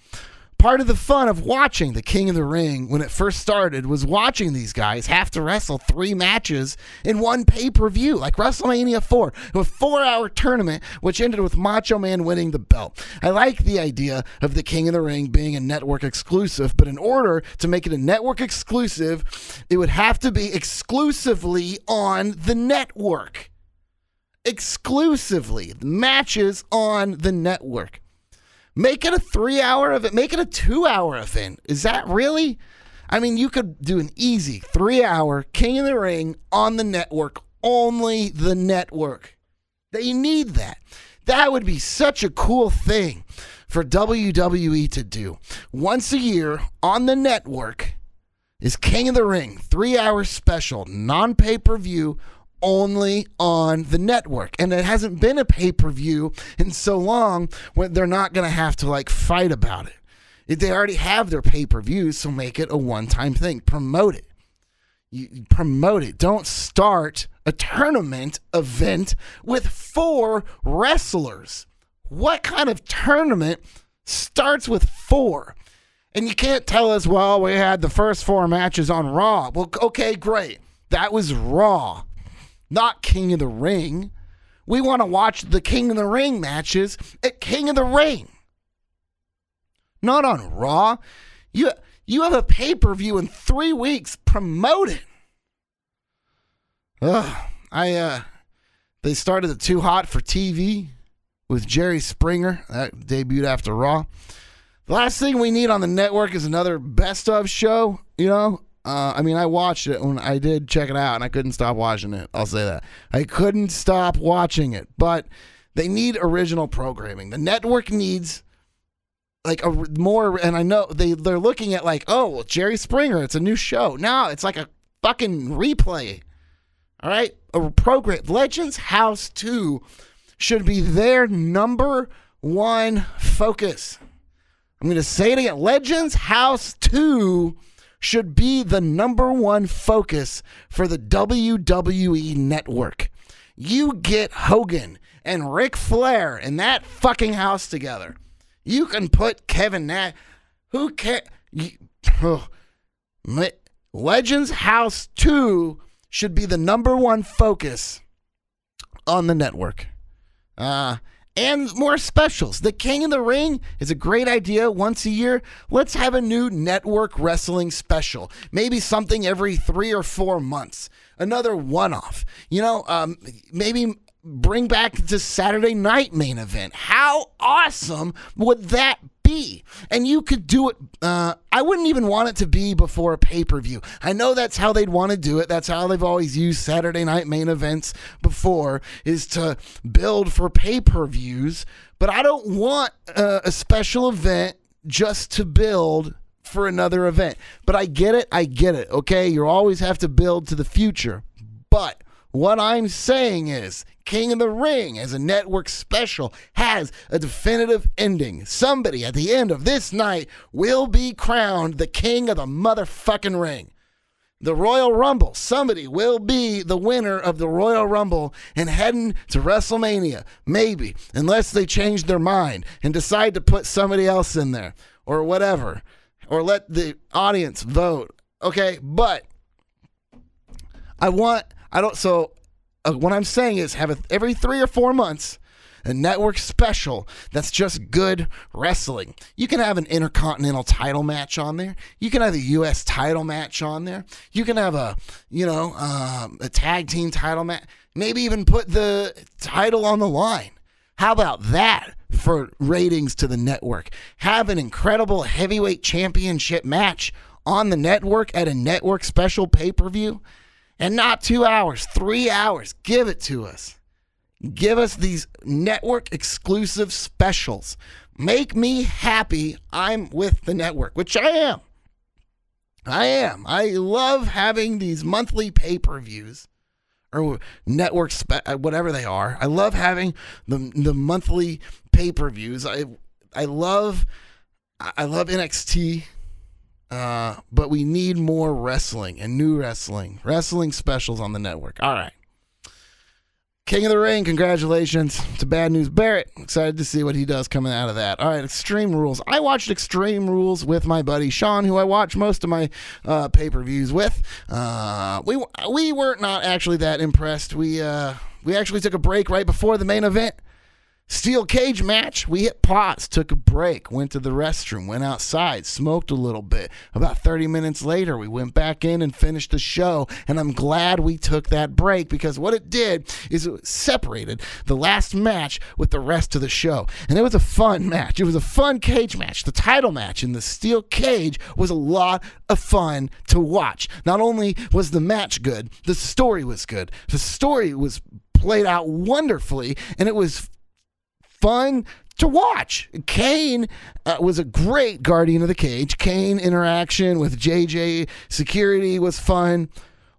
part of the fun of watching the King of the Ring when it first started was watching these guys have to wrestle three matches in one pay per view, like WrestleMania 4, a four hour tournament, which ended with Macho Man winning the belt. I like the idea of the King of the Ring being a network exclusive, but in order to make it a network exclusive, it would have to be exclusively on the network. Exclusively. Matches on the network. Make it a three hour event. Make it a two hour event. Is that really? I mean, you could do an easy three hour King of the Ring on the network, only the network. They need that. That would be such a cool thing for WWE to do. Once a year on the network is King of the Ring, three hour special, non pay per view, only on the network. And it hasn't been a pay per view in so long when they're not going to have to like fight about it. They already have their pay per views, so make it a one time thing. Promote it. You promote it. Don't start a tournament event with four wrestlers. What kind of tournament starts with four? And you can't tell us, well, we had the first four matches on Raw. Well, okay, great. That was Raw not King of the Ring. We want to watch the King of the Ring matches at King of the Ring. Not on Raw. You you have a pay-per-view in 3 weeks. Promote it. Ugh, I uh they started it too hot for TV with Jerry Springer. That debuted after Raw. The last thing we need on the network is another best of show, you know? Uh, I mean, I watched it when I did check it out, and I couldn't stop watching it. I'll say that I couldn't stop watching it. But they need original programming. The network needs like a more, and I know they they're looking at like, oh, well, Jerry Springer, it's a new show. No, it's like a fucking replay. All right, a program. Legends House Two should be their number one focus. I'm going to say it again. Legends House Two should be the number one focus for the WWE network. You get Hogan and Ric Flair in that fucking house together. You can put Kevin Nash. Who cares? Oh, Legends House 2 should be the number one focus on the network. Uh, and more specials. The King of the Ring is a great idea once a year. Let's have a new network wrestling special. Maybe something every three or four months. Another one off. You know, um, maybe bring back the Saturday night main event. How awesome would that be? And you could do it. Uh, I wouldn't even want it to be before a pay per view. I know that's how they'd want to do it. That's how they've always used Saturday night main events before, is to build for pay per views. But I don't want uh, a special event just to build for another event. But I get it. I get it. Okay. You always have to build to the future. But what I'm saying is King of the Ring as a network special has a definitive ending. Somebody at the end of this night will be crowned the king of the motherfucking ring. the Royal Rumble. Somebody will be the winner of the Royal Rumble and heading to WrestleMania. Maybe, unless they change their mind and decide to put somebody else in there or whatever, or let the audience vote. Okay, but I want, I don't, so uh, what I'm saying is have a, every three or four months a network special that's just good wrestling. You can have an intercontinental title match on there. You can have a U.S. title match on there. You can have a, you know, um, a tag team title match. Maybe even put the title on the line. How about that for ratings to the network? Have an incredible heavyweight championship match on the network at a network special pay per view. And not two hours, three hours. Give it to us. Give us these network exclusive specials. Make me happy. I'm with the network, which I am. I am. I love having these monthly pay per views or network, spe- uh, whatever they are. I love having the the monthly pay per views. I I love I love NXT. Uh, but we need more wrestling and new wrestling, wrestling specials on the network. All right. King of the Ring, congratulations to Bad News Barrett. Excited to see what he does coming out of that. All right, Extreme Rules. I watched Extreme Rules with my buddy Sean, who I watch most of my uh, pay per views with. Uh, we we were not actually that impressed. We uh, we actually took a break right before the main event. Steel cage match. We hit pause, took a break, went to the restroom, went outside, smoked a little bit. About 30 minutes later, we went back in and finished the show. And I'm glad we took that break because what it did is it separated the last match with the rest of the show. And it was a fun match. It was a fun cage match. The title match in the steel cage was a lot of fun to watch. Not only was the match good, the story was good. The story was played out wonderfully, and it was fun to watch. Kane uh, was a great guardian of the cage. Kane interaction with JJ security was fun.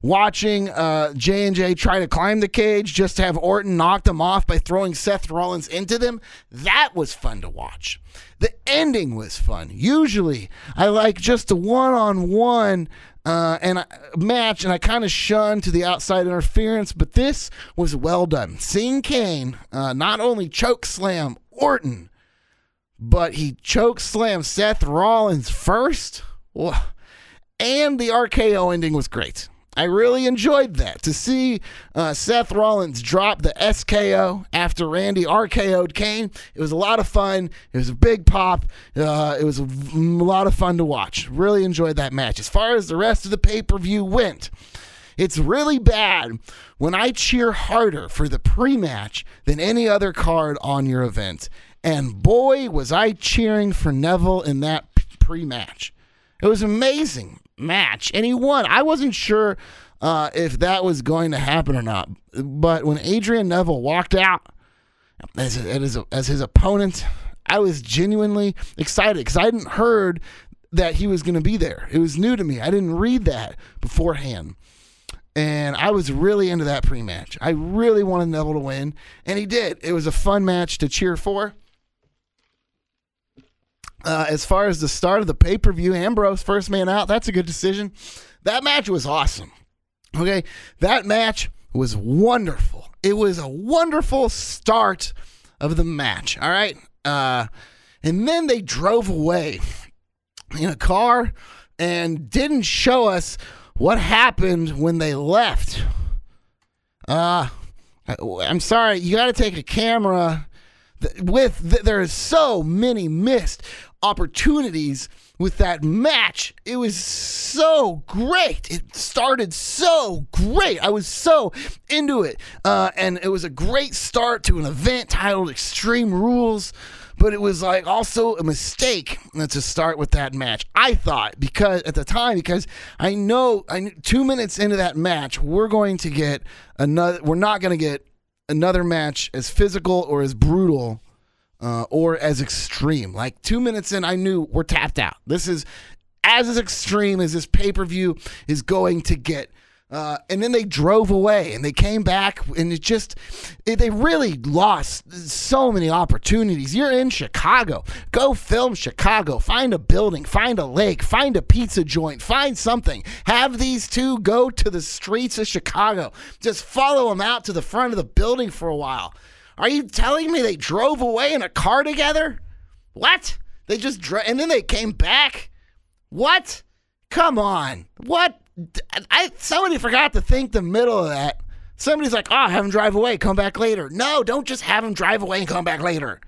Watching uh, J and J try to climb the cage just to have Orton knock them off by throwing Seth Rollins into them, that was fun to watch. The ending was fun. Usually, I like just a one-on-one uh, and I, match, and I kind of shunned to the outside interference, but this was well done. Seeing Kane uh, not only choke slam Orton, but he choke slam Seth Rollins first, and the RKO ending was great. I really enjoyed that to see uh, Seth Rollins drop the SKO after Randy RKO'd Kane. It was a lot of fun. It was a big pop. Uh, it was a, lot of fun to watch. Really enjoyed that match. As far as the rest of the pay per view went, it's really bad when I cheer harder for the pre match than any other card on your event. And boy, was I cheering for Neville in that pre match. It was amazing match, and he won. I wasn't sure uh, if that was going to happen or not, but when Adrian Neville walked out as, as, as his opponent, I was genuinely excited because I hadn't heard that he was going to be there. It was new to me. I didn't read that beforehand. And I was really into that pre match. I really wanted Neville to win, and he did. It was a fun match to cheer for. Uh, as far as the start of the pay per view, Ambrose first man out. That's a good decision. That match was awesome. Okay, that match was wonderful. It was a wonderful start of the match. All right, uh, and then they drove away in a car and didn't show us what happened when they left. Uh, I'm sorry, you got to take a camera with there are so many missed opportunities with that match. It was so great. It started so great. I was so into it. Uh, and it was a great start to an event titled Extreme Rules. But it was like also a mistake to start with that match. I thought because at the time, because I know I two minutes into that match, we're going to get another. We're not going to get another match as physical or as brutal uh, or as extreme. Like two minutes in, I knew we're tapped out. This is as extreme as this pay per view is going to get. Uh, and then they drove away and they came back and it just it, they really lost so many opportunities. You're in chicago. Go film chicago. Find a building. Find a lake. Find a pizza joint. Find something. Have these two go to the streets of chicago. Just follow them out to the front of the building for a while are you telling me they drove away in a car together what they just drove and then they came back what come on what I somebody forgot to think the middle of that. Somebody's like, "Oh, have him drive away, come back later." No, don't just have him drive away and come back later.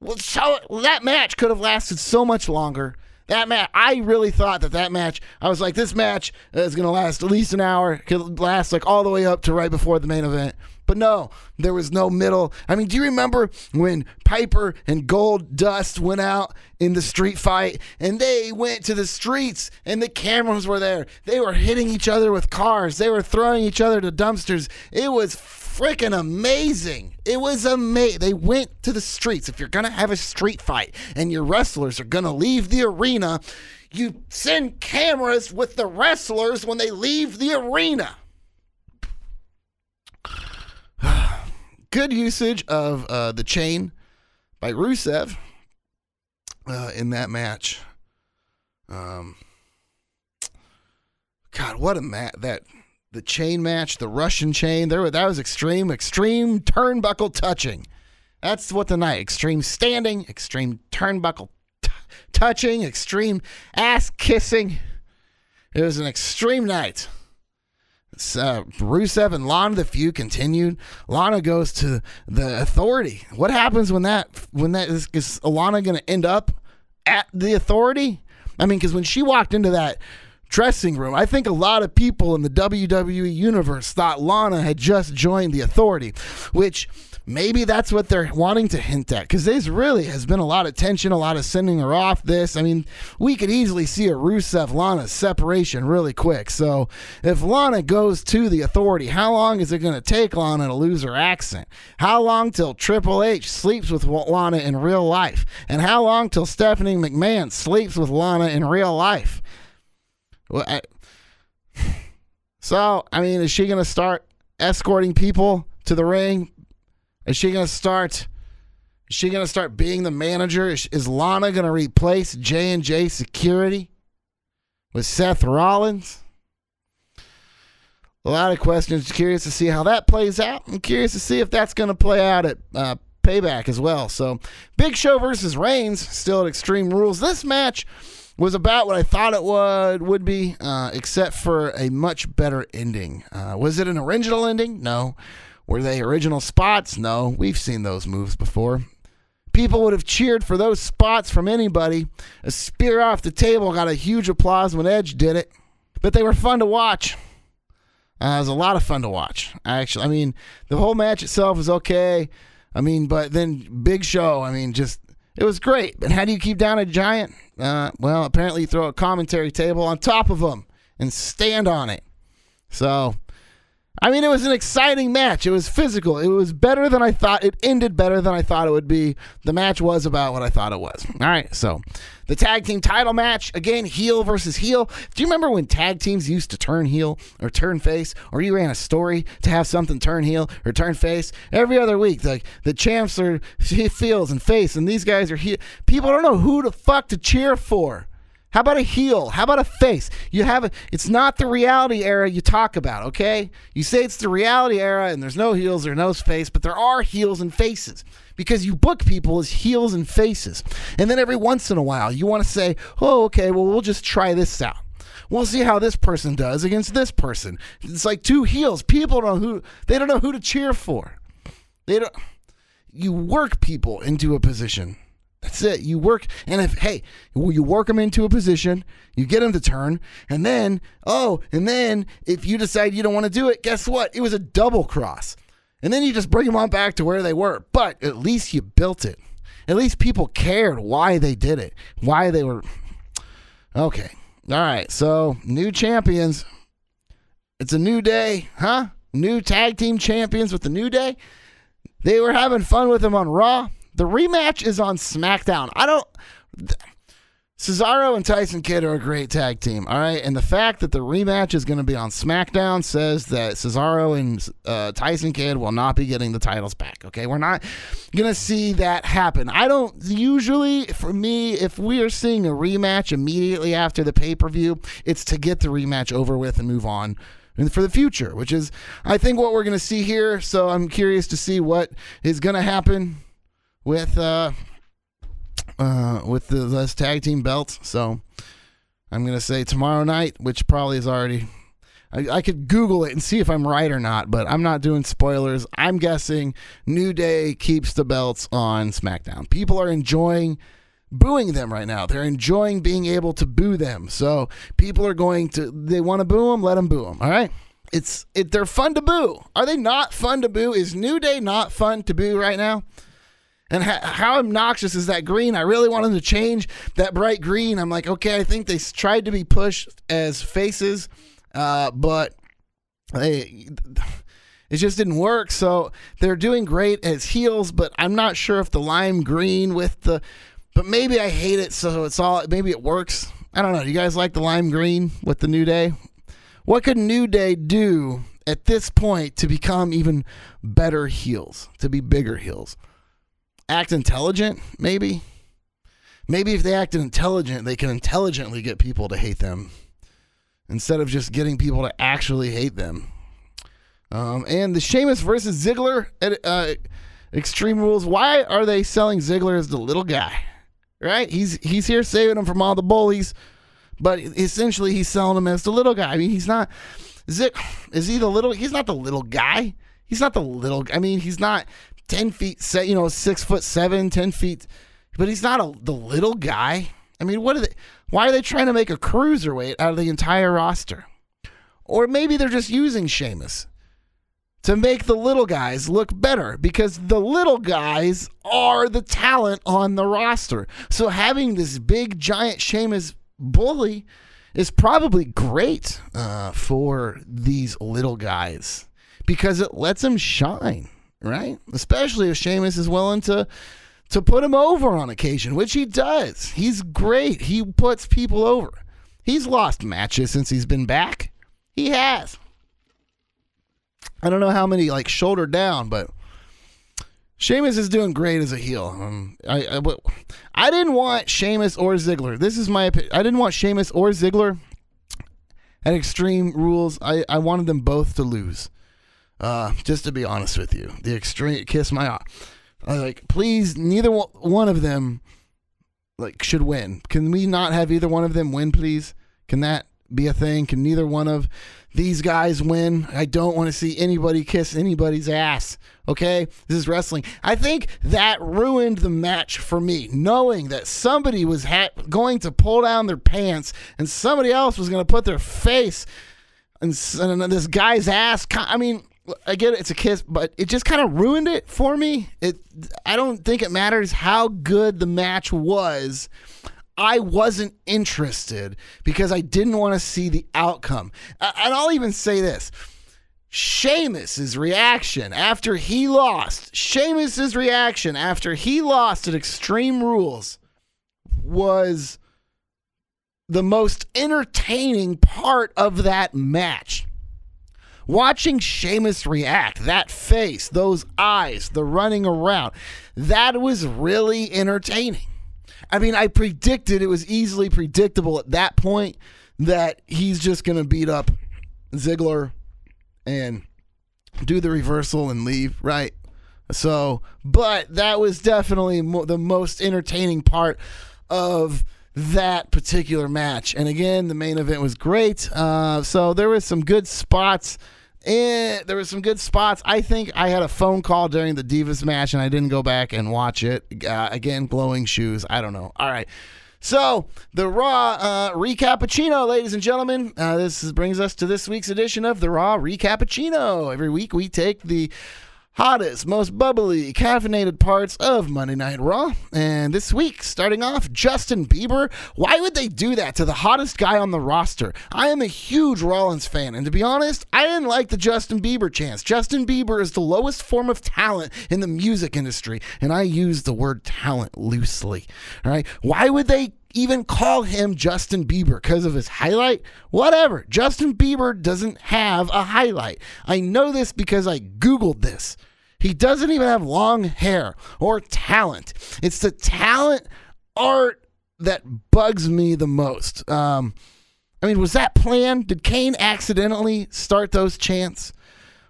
Well, so that match could have lasted so much longer. That match, I really thought that that match. I was like, this match is going to last at least an hour. Could last like all the way up to right before the main event. But no, there was no middle. I mean, do you remember when Piper and Goldust went out in the street fight and they went to the streets and the cameras were there? They were hitting each other with cars, they were throwing each other to dumpsters. It was freaking amazing. It was amazing. They went to the streets. If you're going to have a street fight and your wrestlers are going to leave the arena, you send cameras with the wrestlers when they leave the arena. Good usage of uh, the chain by Rusev uh, in that match. Um, God, what a match that the chain match, the Russian chain. There, that was extreme, extreme turnbuckle touching. That's what the night. Extreme standing, extreme turnbuckle t- touching, extreme ass kissing. It was an extreme night. Uh, Rusev and Lana, the feud continued. Lana goes to the Authority. What happens when that when that is, is Lana going to end up at the Authority? I mean, because when she walked into that dressing room. I think a lot of people in the WWE universe thought Lana had just joined the authority, which maybe that's what they're wanting to hint at because there's really has been a lot of tension, a lot of sending her off this. I mean, we could easily see a Rusev Lana separation really quick. So if Lana goes to the authority, how long is it going to take Lana to lose her accent? How long till Triple H sleeps with Lana in real life? And how long till Stephanie McMahon sleeps with Lana in real life? Well, I, so I mean, is she going to start escorting people to the ring? Is she going to start? Is she going to start being the manager? Is, is Lana going to replace J and J Security with Seth Rollins? A lot of questions. Curious to see how that plays out. I'm curious to see if that's going to play out at uh, Payback as well. So, Big Show versus Reigns still at Extreme Rules. This match was about what I thought it would would be, uh, except for a much better ending. Uh, was it an original ending? No. Were they original spots? No. We've seen those moves before. People would have cheered for those spots from anybody. A spear off the table got a huge applause when Edge did it, but they were fun to watch. Uh, it was a lot of fun to watch. Actually, I mean, the whole match itself was okay. I mean, but then Big Show, I mean, just it was great. But how do you keep down a giant? Uh, well, apparently you throw a commentary table on top of them and stand on it. So, I mean, it was an exciting match. It was physical. It was better than I thought. It ended better than I thought it would be. The match was about what I thought it was. All right, so the tag team title match again, heel versus heel. Do you remember when tag teams used to turn heel or turn face, or you ran a story to have something turn heel or turn face every other week? Like the champs are heels and face, and these guys are heel. People don't know who the fuck to cheer for. How about a heel? How about a face? You have a, it's not the reality era you talk about, okay? You say it's the reality era and there's no heels or no face, but there are heels and faces because you book people as heels and faces. And then every once in a while, you want to say, oh, okay, well, we'll just try this out. We'll see how this person does against this person. It's like two heels. People don't know who they don't know who to cheer for. They don't you work people into a position that's it. You work, and if hey, you work them into a position, you get them to turn, and then oh, and then if you decide you don't want to do it, guess what? It was a double cross, and then you just bring them on back to where they were. But at least you built it. At least people cared why they did it, why they were. Okay, all right. So new champions. It's a new day, huh? New tag team champions with the new day. They were having fun with them on Raw. The rematch is on SmackDown. I don't. Cesaro and Tyson Kidd are a great tag team, all right? And the fact that the rematch is going to be on SmackDown says that Cesaro and uh, Tyson Kidd will not be getting the titles back, okay? We're not going to see that happen. I don't usually, for me, if we are seeing a rematch immediately after the pay per view, it's to get the rematch over with and move on for the future, which is, I think, what we're going to see here. So I'm curious to see what is going to happen with. Uh, uh, with the tag team belts. So I'm gonna say tomorrow night, which probably is already. I, I could Google it and see if I'm right or not, but I'm not doing spoilers. I'm guessing New Day keeps the belts on SmackDown. People are enjoying booing them right now. They're enjoying being able to boo them. So people are going to they want to boo them, let them boo them. All right. It's it. They're fun to boo. Are they not fun to boo? Is New Day not fun to boo right now? And how obnoxious is that green? I really wanted to change that bright green. I'm like, okay, I think they tried to be pushed as faces, uh, but they it just didn't work. So they're doing great as heels, but I'm not sure if the lime green with the. But maybe I hate it, so it's all. Maybe it works. I don't know. Do you guys like the lime green with the New Day? What could New Day do at this point to become even better heels, to be bigger heels? Act intelligent, maybe. Maybe if they act intelligent, they can intelligently get people to hate them instead of just getting people to actually hate them. Um, and the Sheamus versus Ziggler at uh, Extreme Rules. Why are they selling Ziggler as the little guy? Right? He's he's here saving him from all the bullies, but essentially he's selling him as the little guy. I mean, he's not. Zick is he the little? He's not the little guy. He's not the little. I mean, he's not 10 feet, you know, six foot seven, 10 feet, but he's not a, the little guy. I mean, what are they? Why are they trying to make a cruiserweight out of the entire roster? Or maybe they're just using Sheamus to make the little guys look better because the little guys are the talent on the roster. So having this big giant Sheamus bully is probably great uh, for these little guys because it lets them shine right? Especially if Sheamus is willing to to put him over on occasion, which he does. He's great. He puts people over. He's lost matches since he's been back. He has. I don't know how many like shoulder down, but Sheamus is doing great as a heel. Um, I, I, I didn't want Sheamus or Ziggler. This is my opinion. I didn't want Sheamus or Ziggler at Extreme Rules. I, I wanted them both to lose. Uh, just to be honest with you, the extreme kiss my eye. like, please, neither one of them like should win. Can we not have either one of them win, please? Can that be a thing? Can neither one of these guys win? I don't want to see anybody kiss anybody's ass. Okay, this is wrestling. I think that ruined the match for me, knowing that somebody was ha- going to pull down their pants and somebody else was going to put their face and, and this guy's ass. I mean, It, it's a kiss, but it just kind of ruined it for me. It I don't think it matters how good the match was. I wasn't interested because I didn't want to see the outcome. And I'll even say this. Sheamus's reaction after he lost, Sheamus's reaction after he lost at Extreme Rules was the most entertaining part of that match. Watching Sheamus react, that face, those eyes, the running around, that was really entertaining. I mean, I predicted it was easily predictable at that point that he's just going to beat up Ziggler and do the reversal and leave, right? So, but that was definitely mo- the most entertaining part of that particular match. And again, the main event was great. Uh, so there was some good spots Eh, there were some good spots. I think I had a phone call during the Divas match and I didn't go back and watch it. Uh, again, glowing shoes. I don't know. All right. So, the Raw uh, Recappuccino, ladies and gentlemen. Uh, this is, brings us to this week's edition of the Raw Recappuccino. Every week we take the hottest, most bubbly, caffeinated parts of Monday Night Raw. And this week, starting off, Justin Bieber. Why would they do that to the hottest guy on the roster? I am a huge Rollins fan, and to be honest, I didn't like the Justin Bieber chance. Justin Bieber is the lowest form of talent in the music industry, and I use the word talent loosely. All right. Why would they even call him Justin Bieber because of his highlight? Whatever. Justin Bieber doesn't have a highlight. I know this because I Googled this. He doesn't even have long hair or talent. It's the talent art that bugs me the most. Um, I mean, was that planned? Did Kane accidentally start those chants?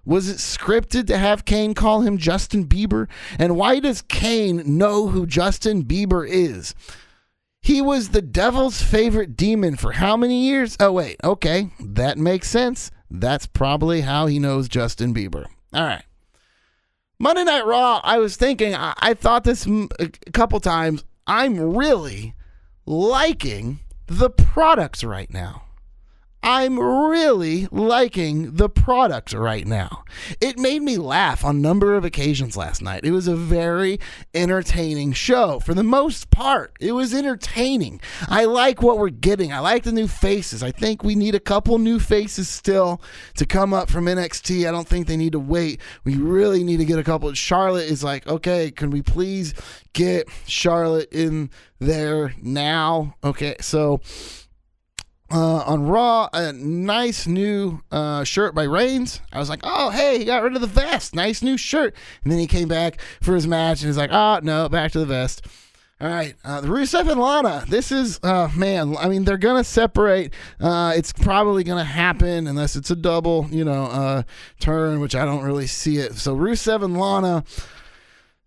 Was it scripted to have Kane call him Justin Bieber? And why does Kane know who Justin Bieber is? He was the devil's favorite demon for how many years? Oh, wait. Okay. That makes sense. That's probably how he knows Justin Bieber. All right. Monday Night Raw, I was thinking, I, I thought this m- a couple times. I'm really liking the products right now. I'm really liking the product right now. It made me laugh on a number of occasions last night. It was a very entertaining show for the most part. It was entertaining. I like what we're getting. I like the new faces. I think we need a couple new faces still to come up from NXT. I don't think they need to wait. We really need to get a couple. Charlotte is like, okay, can we please get Charlotte in there now? Okay, so uh, on Raw, a nice new uh, shirt by Reigns. I was like, oh, hey, he got rid of the vest. Nice new shirt. And then he came back for his match and he's like, oh, no, back to the vest. All right, uh, Rusev and Lana. This is, uh, man. I mean, they're gonna separate. Uh, it's probably gonna happen unless it's a double, you know, uh, turn, which I don't really see it. So Rusev and Lana.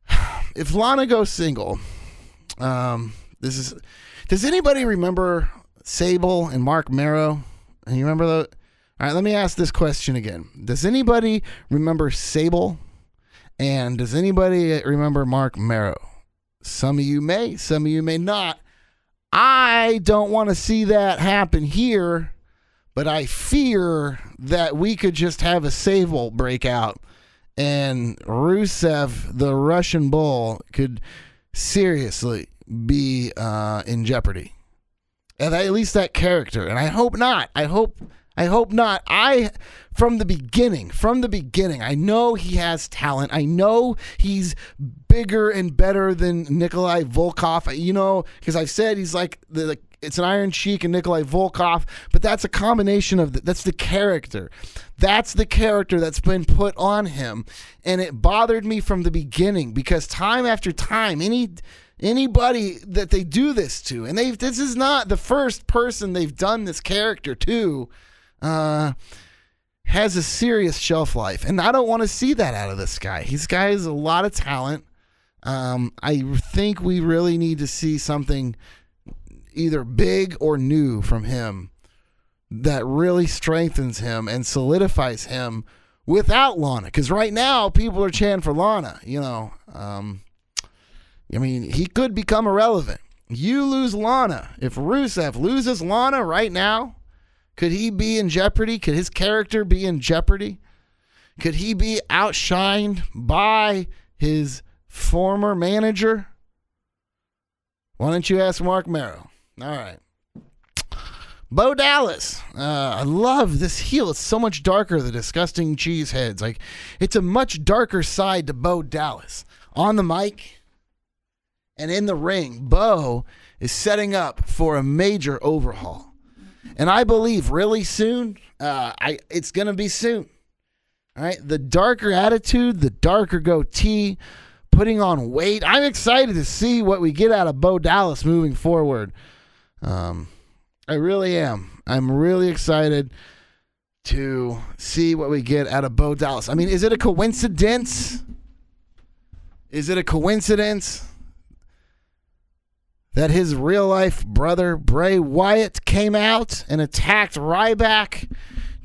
If Lana goes single, um, this is. Does anybody remember Sable and Marc Mero? And you remember the? All right, let me ask this question again. Does anybody remember Sable? And does anybody remember Marc Mero? Some of you may, some of you may not. I don't want to see that happen here, but I fear that we could just have a Sable breakout and Rusev, the Russian bull, could seriously be uh, in jeopardy. At least that character. And I hope not. I hope I hope not. I from the beginning, from the beginning, I know he has talent. I know he's bigger and better than Nikolai Volkov. You know, because I've said he's like the like, it's an Iron Sheik and Nikolai Volkov, but that's a combination of the, that's the character. That's the character that's been put on him, and it bothered me from the beginning because time after time, any anybody that they do this to, and they this is not the first person they've done this character to, uh, has a serious shelf life, and I don't want to see that out of this guy. This guy has a lot of talent. Um, I think we really need to see something either big or new from him that really strengthens him and solidifies him without Lana. Because right now, people are chanting for Lana. You know, um, I mean, he could become irrelevant. You lose Lana. If Rusev loses Lana right now, could he be in jeopardy? Could his character be in jeopardy? Could he be outshined by his former manager? Why don't you ask Marc Mero? All right. Bo Dallas. Uh, I love this heel. It's so much darker, the disgusting cheese heads. Like, it's a much darker side to Bo Dallas. On the mic and in the ring, Bo is setting up for a major overhaul. And I believe really soon, uh, I it's going to be soon. All right. The darker attitude, the darker goatee, putting on weight. I'm excited to see what we get out of Bo Dallas moving forward. Um, I really am. I'm really excited to see what we get out of Bo Dallas. I mean, is it a coincidence? Is it a coincidence that his real life brother Bray Wyatt came out and attacked Ryback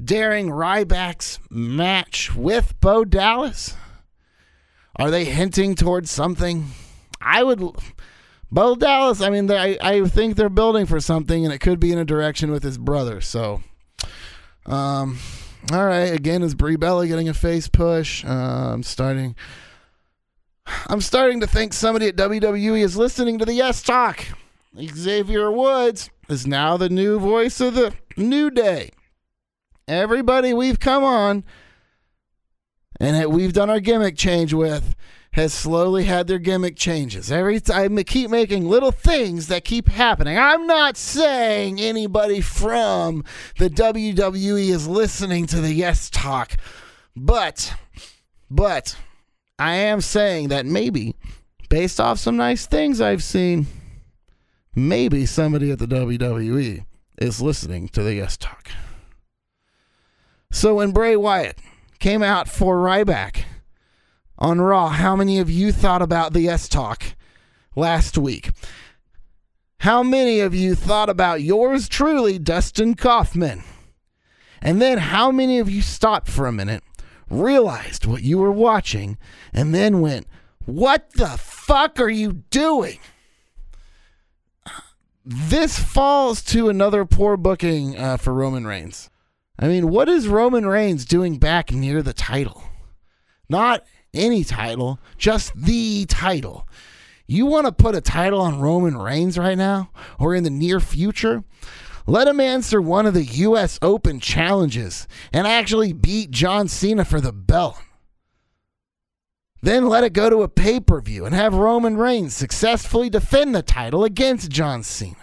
during Ryback's match with Bo Dallas? Are they hinting towards something? I would. Bo Dallas, I mean, I, I think they're building for something, and it could be in a direction with his brother. So, um, all right. Again, is Brie Bella getting a face push? Uh, I'm starting. I'm starting to think somebody at WWE is listening to the Yes Talk. Xavier Woods is now the new voice of the New Day. Everybody we've come on and that we've done our gimmick change with has slowly had their gimmick changes. Every time I keep making little things that keep happening. I'm not saying anybody from the WWE is listening to the Yes Talk, but but I am saying that maybe based off some nice things I've seen, maybe somebody at the WWE is listening to the Yes Talk. So when Bray Wyatt came out for Ryback on Raw, how many of you thought about the Yes Talk last week? How many of you thought about yours truly, Dustin Kaufman? And then how many of you stopped for a minute, realized what you were watching, and then went, What the fuck are you doing? This falls to another poor booking uh, for Roman Reigns. I mean, what is Roman Reigns doing back near the title? Not any title, just the title. You want to put a title on Roman Reigns right now or in the near future? Let him answer one of the U.S. Open challenges and actually beat John Cena for the belt. Then let it go to a pay per view and have Roman Reigns successfully defend the title against John Cena.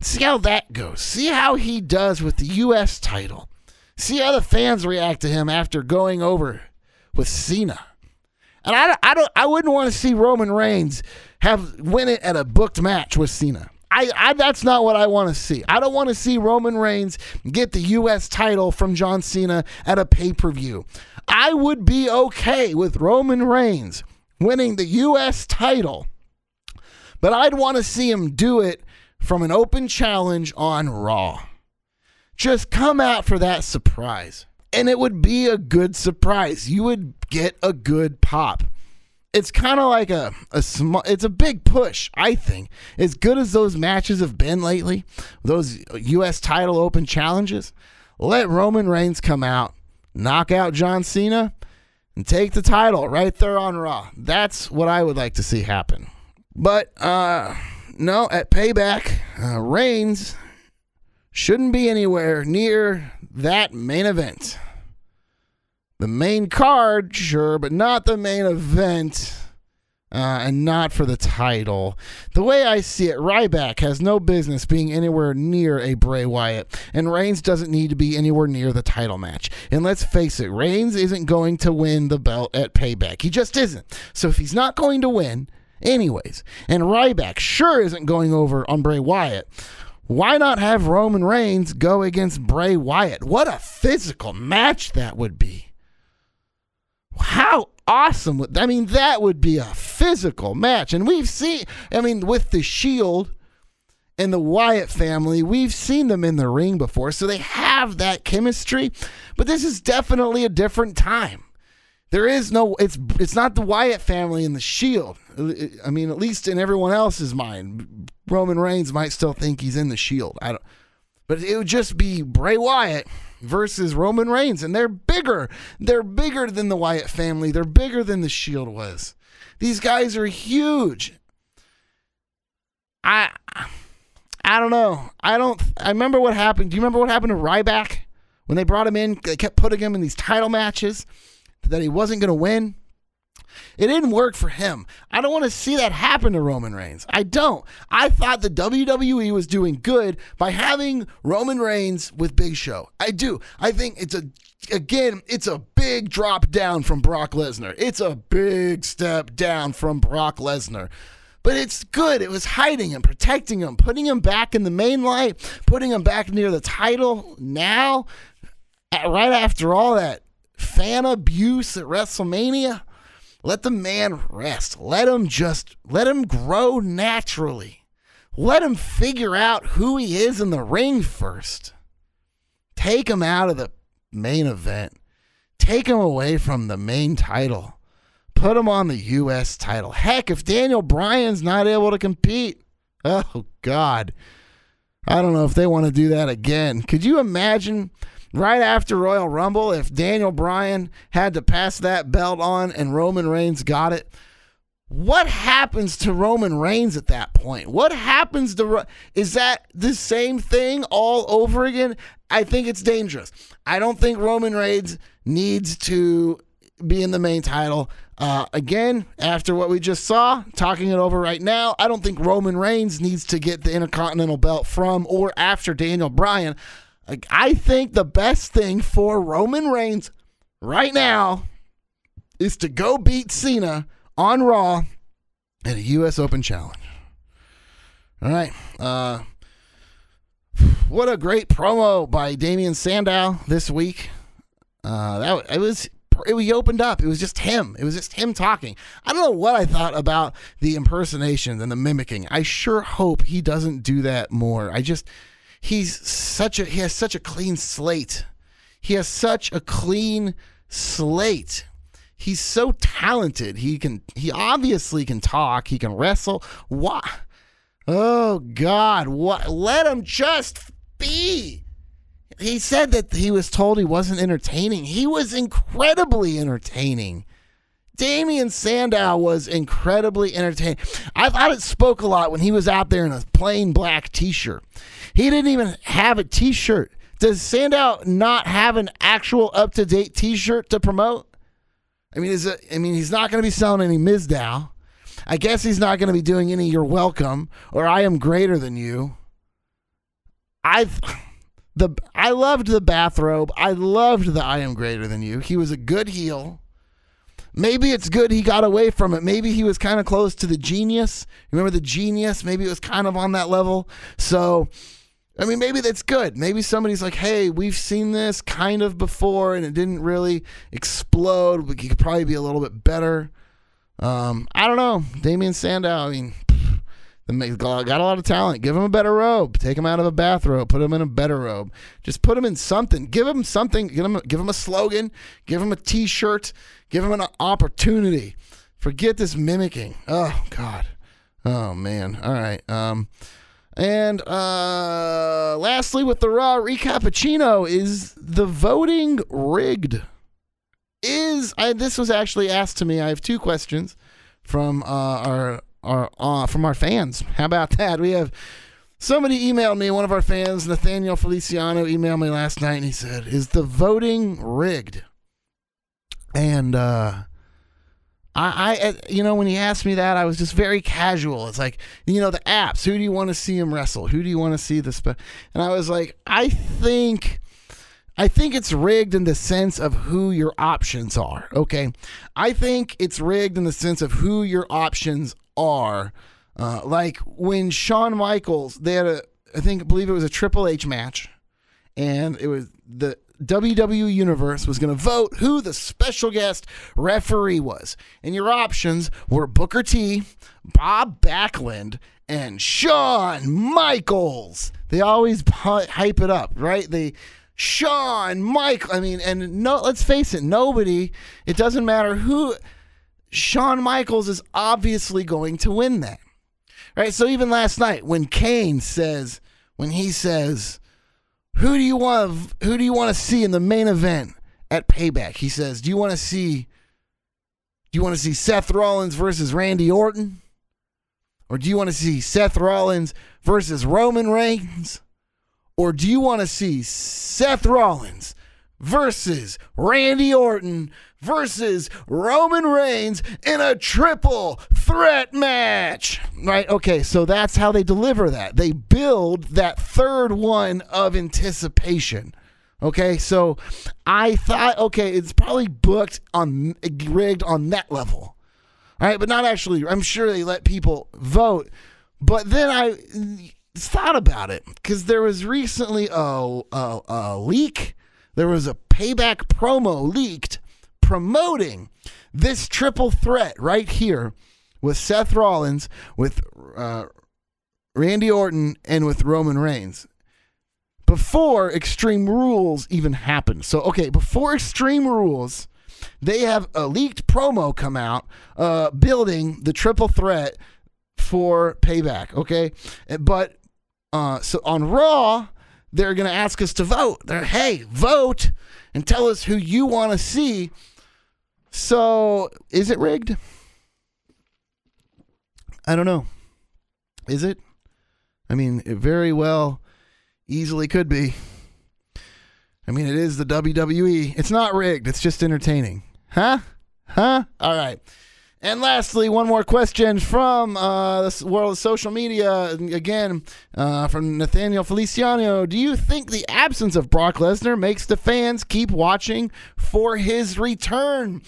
See how that goes. See how he does with the U.S. title. See how the fans react to him after going over with Cena. And I, I don't I wouldn't want to see Roman Reigns have win it at a booked match with Cena. I, I that's not what I want to see. I don't want to see Roman Reigns get the US title from John Cena at a pay-per-view. I would be okay with Roman Reigns winning the US title. But I'd want to see him do it from an open challenge on Raw. Just come out for that surprise and it would be a good surprise. You would get a good pop. It's kind of like a, a small, it's a big push, I think. As good as those matches have been lately, those U.S. title open challenges, let Roman Reigns come out, knock out John Cena, and take the title right there on Raw. That's what I would like to see happen. But, uh, no, at Payback, uh, Reigns shouldn't be anywhere near that main event. The main card, sure, but not the main event. Uh, and not for the title. The way I see it, Ryback has no business being anywhere near a Bray Wyatt, and Reigns doesn't need to be anywhere near the title match. And let's face it, Reigns isn't going to win the belt at Payback. He just isn't. So if he's not going to win, anyways, and Ryback sure isn't going over on Bray Wyatt, why not have Roman Reigns go against Bray Wyatt? What a physical match that would be. How awesome. Would, I mean, that would be a physical match. And we've seen, I mean, with the Shield and the Wyatt family, we've seen them in the ring before. So they have that chemistry. But this is definitely a different time. There is no it's it's not the Wyatt family and the Shield. I mean, at least in everyone else's mind, Roman Reigns might still think he's in the Shield. I don't, but it would just be Bray Wyatt versus Roman Reigns, and they're bigger. They're bigger than the Wyatt family. They're bigger than the Shield was. These guys are huge. I I don't know. I don't. I remember what happened. Do you remember what happened to Ryback when they brought him in? They kept putting him in these title matches that he wasn't going to win. It didn't work for him. I don't want to see that happen to Roman Reigns. I don't. I thought the WWE was doing good by having Roman Reigns with Big Show. I do. I think it's a again, it's a big drop down from Brock Lesnar. It's a big step down from Brock Lesnar. But it's good. It was hiding him, protecting him, putting him back in the main light, putting him back near the title now, right after all that fan abuse at WrestleMania. Let the man rest. Let him just let him grow naturally. Let him figure out who he is in the ring first. Take him out of the main event. Take him away from the main title. Put him on the US title. Heck, if Daniel Bryan's not able to compete, oh God. I don't know if they want to do that again. Could you imagine right after Royal Rumble, if Daniel Bryan had to pass that belt on and Roman Reigns got it, what happens to Roman Reigns at that point? What happens to is that the same thing all over again? I think it's dangerous. I don't think Roman Reigns needs to be in the main title. Uh, again, after what we just saw, talking it over right now, I don't think Roman Reigns needs to get the Intercontinental belt from or after Daniel Bryan. Like, I think the best thing for Roman Reigns right now is to go beat Cena on Raw at a U.S. Open Challenge. All right. Uh, what a great promo by Damien Sandow this week. Uh, that it was it, we opened up. It was just him. It was just him talking. I don't know what I thought about the impersonations and the mimicking. I sure hope he doesn't do that more. I just he's such a he has such a clean slate. He has such a clean slate. He's so talented. He can he obviously can talk, he can wrestle. What? Oh god, what let him just be. He said that he was told he wasn't entertaining. He was incredibly entertaining. Damien Sandow was incredibly entertaining. I thought it spoke a lot when he was out there in a plain black t shirt. He didn't even have a t shirt. Does Sandow not have an actual up to date t shirt to promote? I mean, is it, I mean, he's not going to be selling any Mizdow. I guess he's not going to be doing any "You're welcome" or "I am greater than you." I the I loved the bathrobe. I loved the "I am greater than you." He was a good heel. Maybe it's good he got away from it. Maybe he was kind of close to the genius. Remember the genius? Maybe it was kind of on that level. So I mean, maybe that's good. Maybe somebody's like, hey, we've seen this kind of before and it didn't really explode. We could probably be a little bit better. Um, I don't know. Damien Sandow, I mean, got a lot of talent. Give him a better robe. Take him out of a bathrobe. Put him in a better robe. Just put him in something. Give him something. Give him, give him a slogan. Give him a t shirt. Give him an opportunity. Forget this mimicking. Oh, God. Oh, man. All right. Um, and uh, lastly, with the Raw recappuccino, is the voting rigged? Is I, this was actually asked to me? I have two questions from uh, our our uh, from our fans. How about that? We have somebody emailed me. One of our fans, Nathaniel Feliciano, emailed me last night, and he said, "Is the voting rigged?" And uh, I, I, you know, when he asked me that, I was just very casual. It's like, you know, the apps. Who do you want to see him wrestle? Who do you want to see this? Spe-? And I was like, I think, I think it's rigged in the sense of who your options are. Okay, I think it's rigged in the sense of who your options are. Uh, like when Shawn Michaels, they had a, I think, I believe it was a Triple H match, and it was the WWE Universe was going to vote who the special guest referee was. And your options were Booker T, Bob Backlund, and Shawn Michaels. They always hype it up, right? They Shawn Michael. I mean, and no, let's face it, nobody. It doesn't matter who. Shawn Michaels is obviously going to win that, right? So even last night, when Kane says, when he says, who do you want? Who do you want to see in the main event at Payback? He says, "Do you want to see? Do you want to see Seth Rollins versus Randy Orton, or do you want to see Seth Rollins versus Roman Reigns, or do you want to see Seth Rollins versus Randy Orton versus Roman Reigns in a triple threat match. Right? Okay, so that's how they deliver that. They build that third one of anticipation. Okay, so I thought, okay, it's probably booked on rigged on that level. All right, but not actually. I'm sure they let people vote. But then I thought about it because there was recently a, a, a leak. There was a payback promo leaked promoting this triple threat right here with Seth Rollins, with uh, Randy Orton, and with Roman Reigns before Extreme Rules even happened. So, okay, before Extreme Rules, they have a leaked promo come out uh, building the triple threat for payback. Okay, but uh, so on Raw, they're going to ask us to vote. They're hey, vote and tell us who you want to see so, is it rigged? I don't know. Is it? I mean, it very well easily could be. I mean, it is the WWE. It's not rigged. It's just entertaining. Huh? Huh? All right. And lastly, one more question from uh, the world of social media. Again, uh, from Nathaniel Feliciano. Do you think the absence of Brock Lesnar makes the fans keep watching for his return?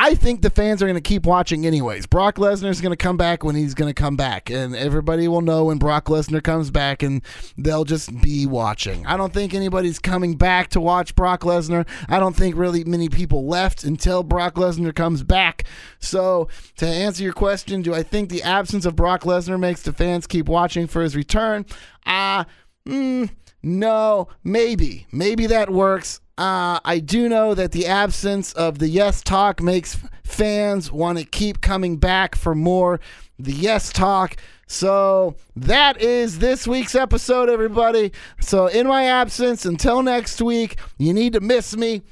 I think the fans are going to keep watching anyways. Brock Lesnar is going to come back when he's going to come back, and everybody will know when Brock Lesnar comes back, and they'll just be watching. I don't think anybody's coming back to watch Brock Lesnar. I don't think really many people left until Brock Lesnar comes back. So, to answer your question, do I think the absence of Brock Lesnar makes the fans keep watching for his return? Ah, uh, mm, no, maybe. Maybe that works. Uh, I do know that the absence of the yes talk makes fans want to keep coming back for more the yes talk. So that is this week's episode, everybody. So, in my absence, until next week, you need to miss me.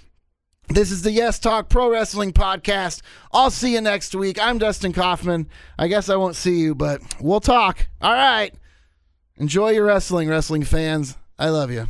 This is the Yes Talk Pro Wrestling Podcast. I'll see you next week. I'm Dustin Kaufman. I guess I won't see you, but we'll talk. All right. Enjoy your wrestling, wrestling fans. I love you.